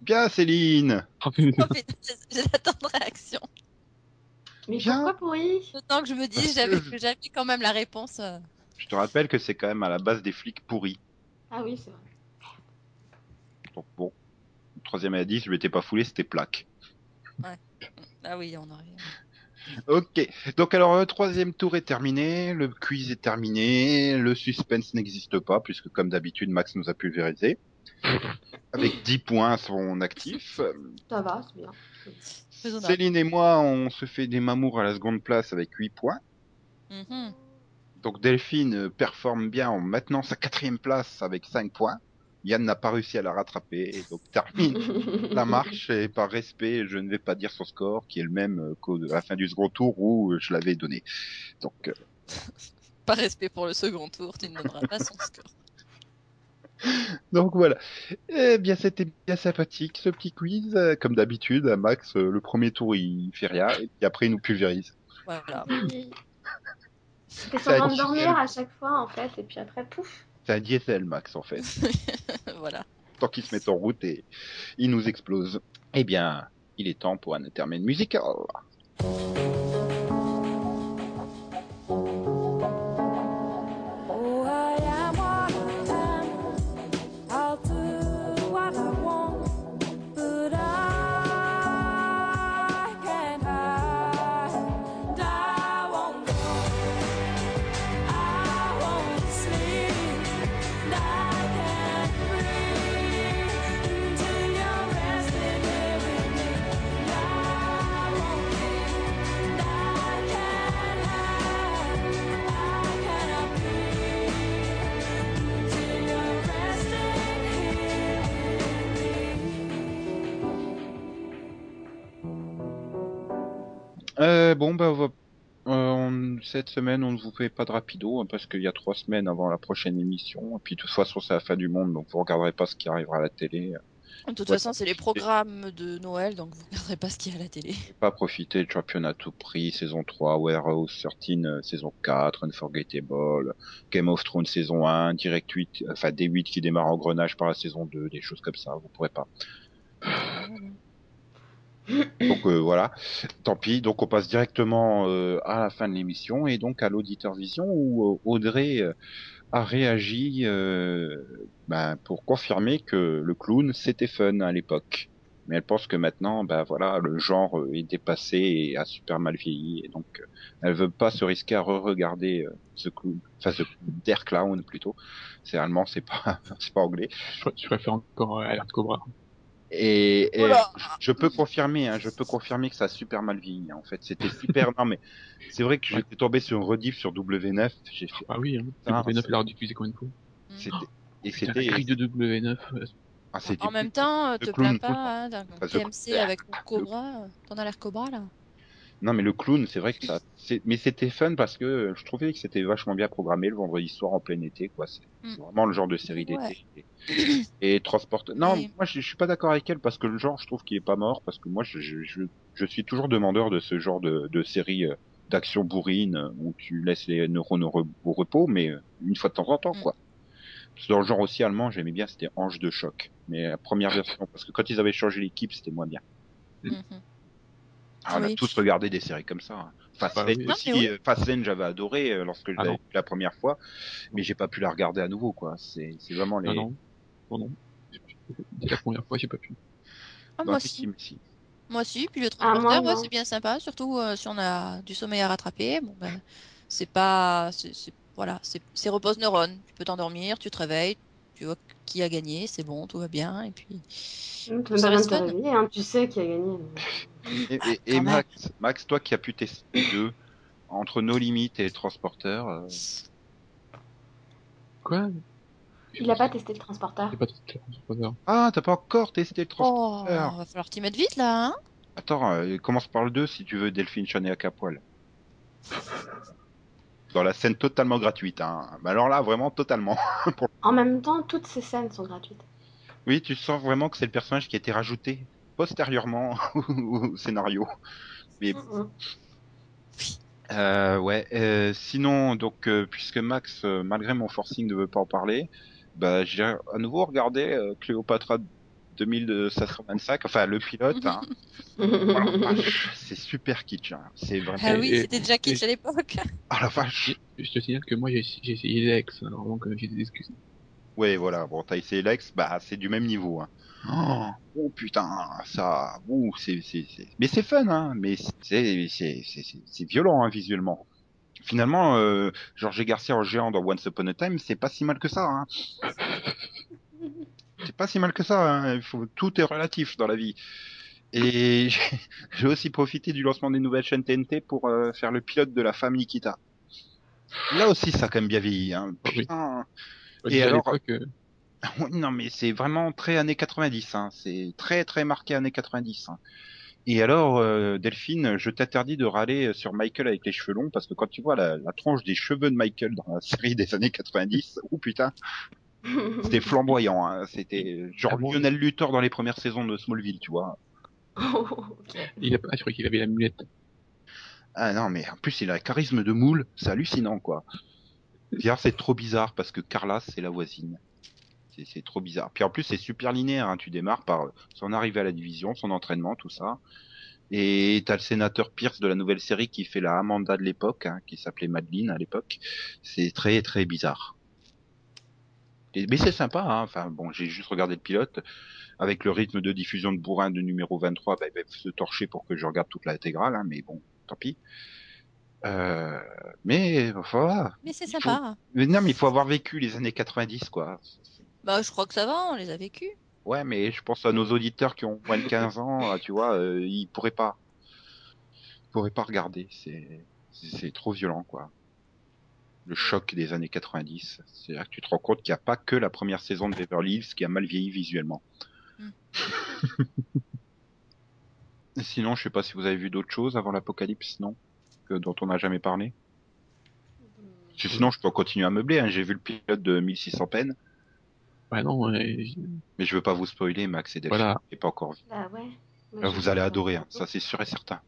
Bien, Céline Ah, mais- Oh putain, temps de réaction. Mais Bien. pourquoi pourri? Autant que je me dis, j'avais quand même la réponse. euh. Je te rappelle que c'est quand même à la base des flics pourris. Ah oui, c'est vrai. Donc bon. Le troisième indice, je m'étais pas foulé, c'était plaque. Ah oui, on aurait. Ok. Donc alors, le troisième tour est terminé, le quiz est terminé, le suspense n'existe pas, puisque comme d'habitude, Max nous a pulvérisé. Avec 10 points à son actif. Ça va, c'est bien. Céline et moi, on se fait des mamours à la seconde place avec 8 points. Mhm. Donc Delphine performe bien en maintenant sa quatrième place avec 5 points. Yann n'a pas réussi à la rattraper, et donc termine la marche et par respect, je ne vais pas dire son score qui est le même euh, qu'au à la fin du second tour où euh, je l'avais donné. Donc euh, Par respect pour le second tour, tu ne donneras pas son score. donc voilà. Eh bien c'était bien sympathique ce petit quiz comme d'habitude. à Max euh, le premier tour il fait rien et puis après il nous pulvérise. Voilà. C'était Ça son a de dit- dormir à chaque fois, en fait, et puis après, pouf. C'est un diesel Max en fait. voilà. Tant qu'il se met en route et il nous explose. Eh bien il est temps pour un intermède musical. Bon, bah, on va- euh, cette semaine, on ne vous fait pas de rapido, hein, parce qu'il y a trois semaines avant la prochaine émission. Et puis, de toute façon, c'est la fin du monde, donc vous regarderez pas ce qui arrivera à la télé. De toute Ouais. façon, c'est les programmes de Noël, donc vous ne regarderez pas ce qu'il y a à la télé. Pas profité de championnat à tout prix, saison 3, Warehouse 13, euh, saison 4, Unforgettable, Game of Thrones saison 1, Direct 8, enfin D8 qui démarre en grenage par la saison 2, des choses comme ça, vous pourrez pas. Donc euh, voilà, tant pis. Donc on passe directement euh, à la fin de l'émission et donc à l'auditeur vision où euh, Audrey euh, a réagi euh, ben, pour confirmer que le clown c'était fun à l'époque. Mais elle pense que maintenant, ben voilà, le genre est dépassé et a super mal vieilli et donc elle veut pas se risquer à re-regarder ce clown, enfin ce Der Clown plutôt. C'est allemand, c'est pas c'est pas anglais. Je, je préfère encore Alert Cobra. Et, et je, peux confirmer, hein, je peux confirmer que ça a super mal vieilli. hein, En fait, c'était super. non, mais c'est vrai que j'étais tombé sur une rediff sur W9. J'ai fait. Ah oui, hein. Ah, W9 c'est- l'a rediffusé combien de fois C'était. Et la grille de W9. euh, ah, En même temps, te plains pas, hein, d'un TMC avec Cobra, euh, ton alerte Cobra là. Non, mais le clown, c'est vrai que ça. c'est- Mais c'était fun parce que je trouvais que c'était vachement bien programmé le vendredi soir en plein été, quoi. C'est Mm. vraiment le genre de série d'été. Ouais. Et, et transporte. Non, Oui. moi je, je suis pas d'accord avec elle parce que le genre, je trouve qu'il est pas mort parce que moi je, je, je, je suis toujours demandeur de ce genre de, de série euh, d'action bourrine euh, où tu laisses les neurones au, re- au repos, mais euh, une fois de temps en temps, Mm. quoi. Dans le genre aussi allemand, j'aimais bien, c'était Ange de choc. Mais la première version, parce que quand ils avaient changé l'équipe, c'était moins bien. Mhm. Ah, on a tous regardé des séries comme ça. hein. Fastlane oui. aussi, Ah, mais oui. euh, Fastlane, j'avais adoré euh, lorsque je Ah l'avais vu la première fois, mais j'ai pas pu la regarder à nouveau, quoi. C'est c'est vraiment les. Non, non. Non, non. Dès la première fois, j'ai pas pu. Ah, Non, moi si, aussi. si. Moi aussi, puis le Ah, moi, transporteur, ouais, c'est bien sympa, surtout euh, si on a du sommeil à rattraper. Bon, ben, c'est pas. c'est- c'est- Voilà, c'est c'est repose neurones. Tu peux t'endormir, tu te réveilles, tu vois qui a gagné, c'est bon, tout va bien, et puis. Tu besoin de reste te réveiller, hein, tu sais qui a gagné. Et, et- et Quand même. Max, Max, toi qui as pu tester les deux, entre nos limites et le transporteur, euh, Quoi? Il a pas testé le transporteur. Pas testé le transporteur. ah, t'as pas encore testé le Oh, transporteur. va falloir t'y mettre vite là, hein Attends, euh, commence par le 2 si tu veux Delphine Chanet à Capoil. Dans la scène totalement gratuite, hein. Mais alors là, vraiment totalement. En même temps, toutes ces scènes sont gratuites. Oui, tu sens vraiment que c'est le personnage qui a été rajouté postérieurement au scénario. Mais Mhm. Euh, ouais. euh, sinon, donc, euh, puisque Max, malgré mon forcing, ne veut pas en parler, bah, j'ai à nouveau regardé Cléopatra 2525, enfin le pilote. Hein. Voilà, vache, c'est super kitsch. Hein. C'est vraiment. Ah oui, c'était déjà kitsch à l'époque. Ah la vache. Je te signale que moi, j'ai essayé l'ex, alors donc j'ai des excuses. Ouais, voilà. Bon, t'as essayé Lex, bah c'est du même niveau. Hein. Oh, oh, putain, ça, ouh, c'est, mais c'est fun, hein. Mais c'est, c'est, c'est, c'est, c'est violent, hein, visuellement. Finalement, euh, Georges Garcia en géant dans Once Upon a Time, c'est pas si mal que ça. Hein. C'est pas si mal que ça. Hein. Il faut, tout est relatif dans la vie. Et j'ai- aussi profité du lancement des nouvelles chaînes TNT pour euh, faire le pilote de la femme Nikita. Là aussi, ça a quand même bien vieilli. Hein. Oui. Putain. Ouais, Et alors- euh, Oui, non, mais c'est vraiment très années 90. Hein. C'est très très marqué années 90. Hein. Et alors, euh, Delphine, je t'interdis de râler sur Michael avec les cheveux longs parce que quand tu vois la, la tronche des cheveux de Michael dans la série des années 90, oh putain, c'était flamboyant. Hein. C'était genre Ah bon Lionel Luthor dans les premières saisons de Smallville, tu vois. Ok. il a pas, je croyais qu'il avait la mulette. Ah non, mais en plus il a un charisme de moule, c'est hallucinant quoi. D'ailleurs, c'est trop bizarre parce que Carla, c'est la voisine. C'est- C'est trop bizarre. Puis en plus, c'est super linéaire. Hein. Tu démarres par son arrivée à la division, son entraînement, tout ça. Et t'as le sénateur Pierce de la nouvelle série qui fait la Amanda de l'époque, hein, qui s'appelait Madeline à l'époque. C'est très très bizarre. Mais c'est sympa. Hein. Enfin bon, j'ai juste regardé le pilote. Avec le rythme de diffusion de bourrin de numéro 23, bah, il va se torcher pour que je regarde toute l'intégrale. Hein, mais bon, tant pis. Euh, mais voilà. Mais c'est faut- sympa. Mais non, mais il faut avoir vécu les années 90, quoi. Bah, je crois que ça va, on les a vécus. Ouais, mais je pense à nos auditeurs qui ont moins de 15 ans, euh, tu vois, euh, ils pourraient pas, ils pourraient pas regarder. C'est trop violent, quoi. Le choc des années 90. C'est-à-dire que tu te rends compte qu'il n'y a pas que la première saison de Beverly Hills qui a mal vieilli visuellement. Mm. Sinon, je sais pas si vous avez vu d'autres choses avant l'apocalypse, non? Que, dont on n'a jamais parlé? Sinon, je peux continuer à meubler. Hein. J'ai vu le pilote de 1600 peines. Non, ouais, j- Mais je veux pas vous spoiler, Max et Delphine. Voilà. J'ai pas encore vu. Bah ouais. Moi, vous allez adorer, hein. ça c'est sûr et certain.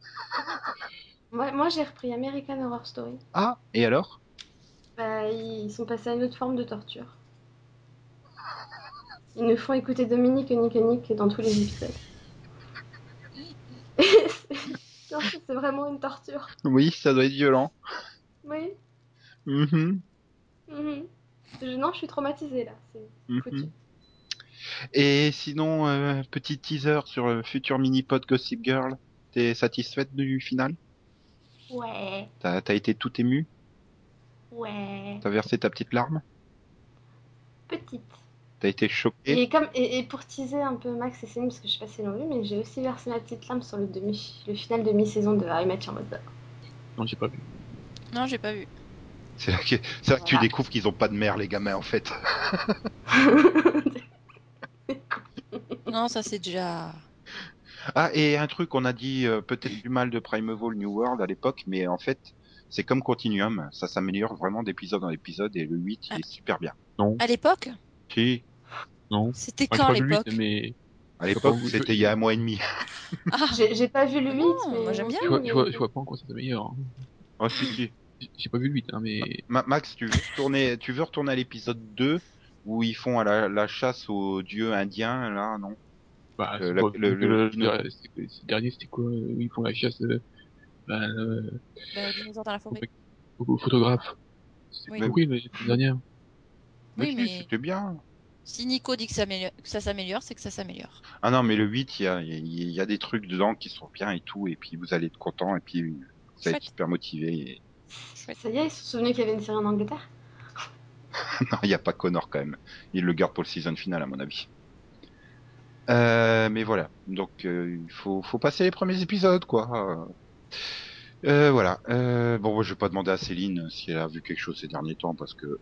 Moi, moi, j'ai repris American Horror Story. Ah, et alors? Bah, ils sont passés à une autre forme de torture. Ils nous font écouter Dominique Nick Nick dans tous les épisodes. C'est vraiment une torture. Oui, ça doit être violent. Oui. Mhm, mhm. Je- non, je suis traumatisée là. Mhm. foutu. Et sinon, euh, petit teaser sur le futur mini-pod Gossip Girl. T'es satisfaite du final? Ouais, T'as t'as été tout ému? Ouais. T'as versé ta petite larme? Petite. T'as été choqué? Et, comme, et, et pour teaser un peu Max et Céline, parce que je sais pas si l'ont vu, mais j'ai aussi versé ma petite larme sur le, demi, le final de mi-saison de Harry Met Your Mother. non, j'ai pas vu. Non, j'ai pas vu. C'est là que, c'est là que tu découvres qu'ils ont pas de mère, les gamins, en fait. Non, ça c'est déjà. Ah, et un truc, on a dit euh, peut-être du mal de Primeval New World à l'époque, mais en fait, c'est comme Continuum, ça s'améliore vraiment d'épisode en épisode, et le 8, il est super bien. À l'époque Si, Non. C'était quand à l'époque 8, mais à l'époque, Je- c'était il y a un mois et demi. Ah, J'ai j'ai pas vu le Ah 8, non, mais. moi, j'aime bien. je vois, je vois, je vois pas en quoi ça s'améliore. hein. Oh, si, si. J'ai- J'ai pas vu le 8, hein, mais Ma- Max, tu veux retourner, tu veux retourner à l'épisode 2, où ils font à la, la chasse aux dieux indiens, là, non? Bah, Euh, la- le- le- le- c'est- ce dernier c'était quoi euh, où Ils font la chasse euh, bah, euh, bah, dinosaure dans la forêt. au, au photographe. C'était Oui. pourri la dernière. Oui, mais- c'était bien. Si Nico dit que ça, s'améliore, c'est que ça s'améliore. Ah non, mais le 8, il y a, il y a des trucs dedans qui sont bien et tout, et puis vous allez être content, et puis vous allez être super motivé. et- Ça y est, ils se sont souvenus qu'il y avait une série en Angleterre? Non, il n'y a pas Connor quand même. Il le garde pour le season final, à mon avis. Euh, mais voilà. Donc, euh, il faut, faut passer les premiers épisodes, quoi. Euh, voilà. Euh, bon, moi, je vais pas demander à Céline si elle a vu quelque chose ces derniers temps, parce que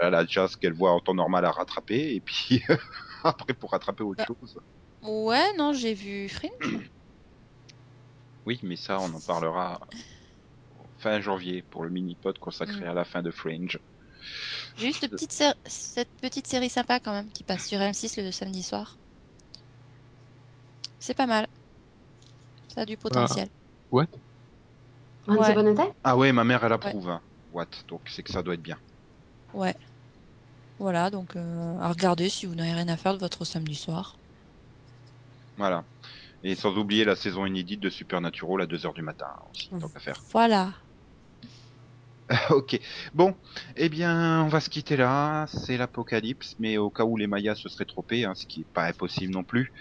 elle a déjà ce qu'elle voit en temps normal à rattraper, et puis après, pour rattraper autre Bah. chose. Ouais, non, j'ai vu Fringe. Oui, mais ça, on en parlera fin janvier pour le mini-pod consacré Mm. à la fin de Fringe. Petite, sé- cette petite série sympa quand même qui passe sur M6 le samedi soir. C'est pas mal. Ça a du potentiel. What? Once Ouais. Ah ouais, ma mère, elle approuve. Hein. What? Donc, c'est que ça doit être bien. Ouais. Voilà, donc euh, à regarder si vous n'avez rien à faire de votre samedi soir. Voilà. Et sans oublier la saison inédite de Supernatural à 2h du matin aussi, tant qu'à faire. Voilà. ok. Bon, eh bien, on va se quitter là. C'est l'apocalypse, mais au cas où les Mayas se seraient trompés, hein, ce qui n'est pas impossible non plus,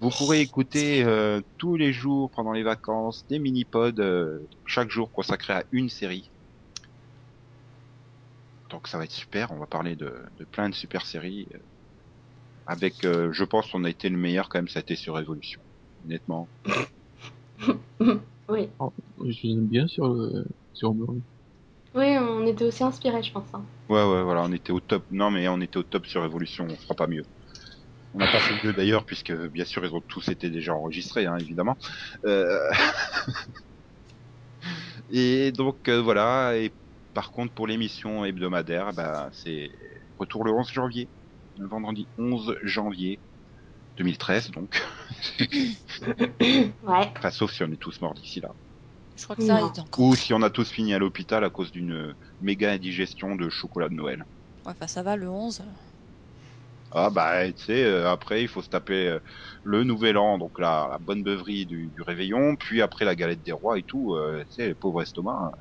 vous pourrez écouter euh, tous les jours pendant les vacances des mini-pods, euh, chaque jour consacrés à une série. Donc ça va être super. On va parler de, de plein de super séries. euh, Avec, euh, je pense, qu'on a été le meilleur quand même. Ça a été sur Révolution, honnêtement. Oui. Je l'aime bien sur le sur Burn. Oui, on était aussi inspirés, je pense. hein. Ouais, ouais, voilà, on était au top. Non, mais on était au top sur Evolution, on fera pas mieux. On n'a pas fait mieux d'ailleurs, puisque bien sûr, ils ont tous été déjà enregistrés, hein, évidemment. Euh... et donc, euh, voilà. Et par contre, pour l'émission hebdomadaire, bah, c'est retour le 11 janvier. Le vendredi 11 janvier 2013, donc. Ouais. Enfin, sauf si on est tous morts d'ici là. Je crois que ça est encore. Ou si on a tous fini à l'hôpital à cause d'une méga indigestion de chocolat de Noël. Ouais, enfin, ça va le 11. Ah bah tu sais euh, après il faut se taper euh, le nouvel an donc la, la bonne beuverie du, du réveillon puis après la galette des rois et tout euh, tu sais les pauvres estomacs hein.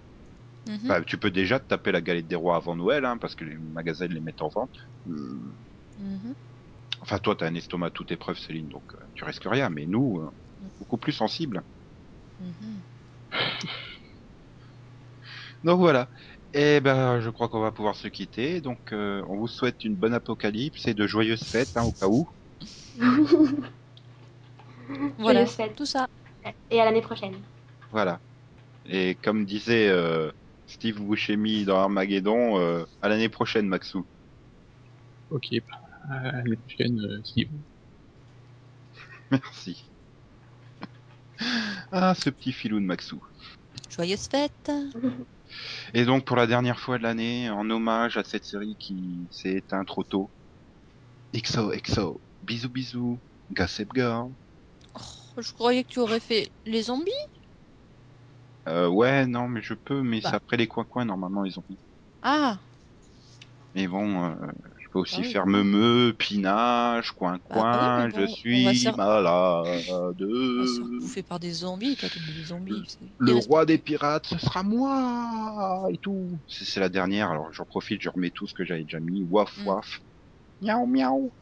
Mhm. Bah, tu peux déjà te taper la galette des rois avant Noël hein, parce que les magasins les mettent en vente Mhm. enfin toi t'as un estomac à toute épreuve Céline donc euh, tu risques rien mais nous euh, beaucoup plus sensibles Mhm. donc voilà et ben je crois qu'on va pouvoir se quitter donc euh, on vous souhaite une bonne apocalypse et de joyeuses fêtes hein, au cas où Voilà, Joyeuses fêtes. tout ça. Et à l'année prochaine. Voilà. Et comme disait euh, Steve Buscemi dans Armageddon, euh, à l'année prochaine, Maxou. Ok, bah, à l'année prochaine, Steve. Merci. Ah, ce petit filou de Maxou. Joyeuse fête. Et donc, pour la dernière fois de l'année, en hommage à cette série qui s'est éteinte trop tôt, XO, XO. Bisous, bisous. Gossip Girl. Oh, je croyais que tu aurais fait les zombies. Euh, ouais, non, mais je peux, mais Bah. c'est après les coins-coins, normalement, ont mis. Ah, Mais bon, euh, peux aussi Ah oui. faire meumeu, pinage, Ah oui, mais bon, je suis malade. on va se par des zombies. Toi, des zombies. Le roi des pirates, ce sera moi et tout. C'est c'est la dernière, alors j'en profite, je remets tout ce que j'avais déjà mis. Waf Mm. waf. Miaou miaou.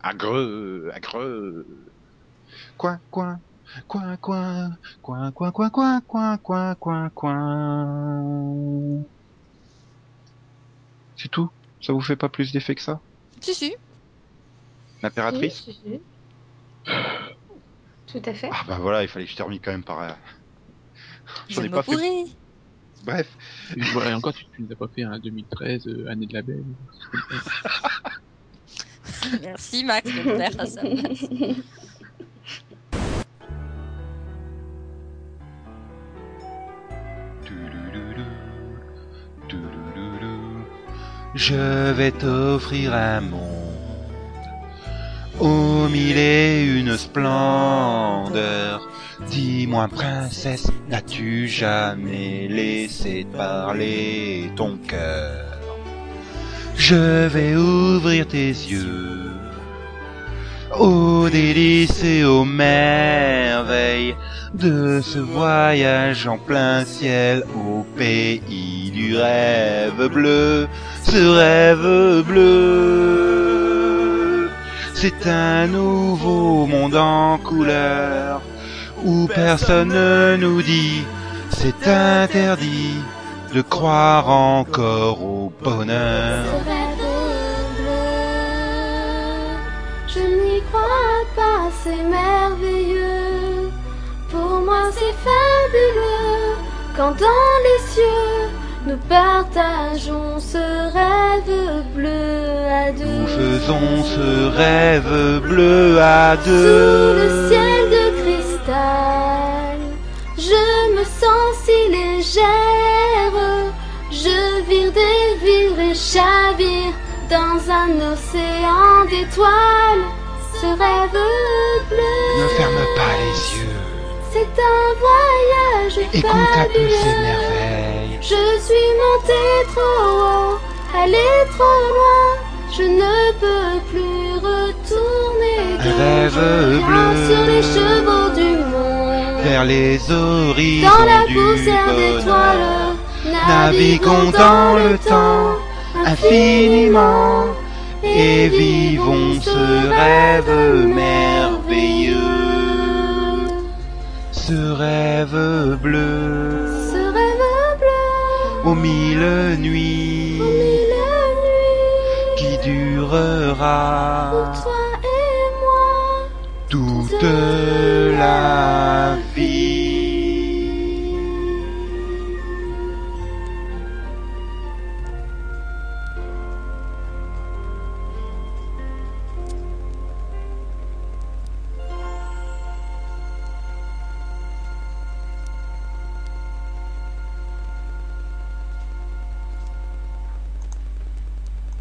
Agreux, agreux. Coin, coin, coin, coin, coin, coin, coin, coin, coin, coin, coin, coin. C'est tout Ça vous fait pas plus d'effet que ça Si, si. L'impératrice Si, si, si. Tout à fait. Ah bah voilà, il fallait que je termine quand même par... euh, J'en ai pas fait... Bref. Et voilà, et encore, tu, tu nous as pas fait un 2013, euh, année de la belle. Merci, Max, de le faire à sa place. Je vais t'offrir un monde aux mille et une splendeurs. Dis-moi, princesse, n'as-tu jamais laissé parler ton cœur? Je vais ouvrir tes yeux aux délices et aux merveilles de ce voyage en plein ciel au pays du rêve bleu, ce rêve bleu. C'est un nouveau monde en couleur où personne ne nous dit c'est interdit de croire encore au bonheur. Pas, c'est merveilleux. Pour moi, c'est fabuleux quand dans les cieux nous partageons ce rêve bleu à deux. Nous faisons ce rêve bleu à Sous deux. le ciel de cristal, je me sens si légère. Je vire des vire et chavire dans un océan d'étoiles. Ce rêve bleu, Ne ferme pas les yeux. c'est un voyage Écoute un ces merveilles. Je suis montée trop haut, allée trop loin. Je ne peux plus retourner. Un rêve bleu. sur les chevaux du monde. Vers les horizons Dans la poussière d'étoiles, Naviguons dans le temps infiniment et vivons ce rêve merveilleux. Ce rêve bleu. Ce rêve bleu, aux mille nuits. Aux mille nuits, qui durera. Pour toi et moi. toute la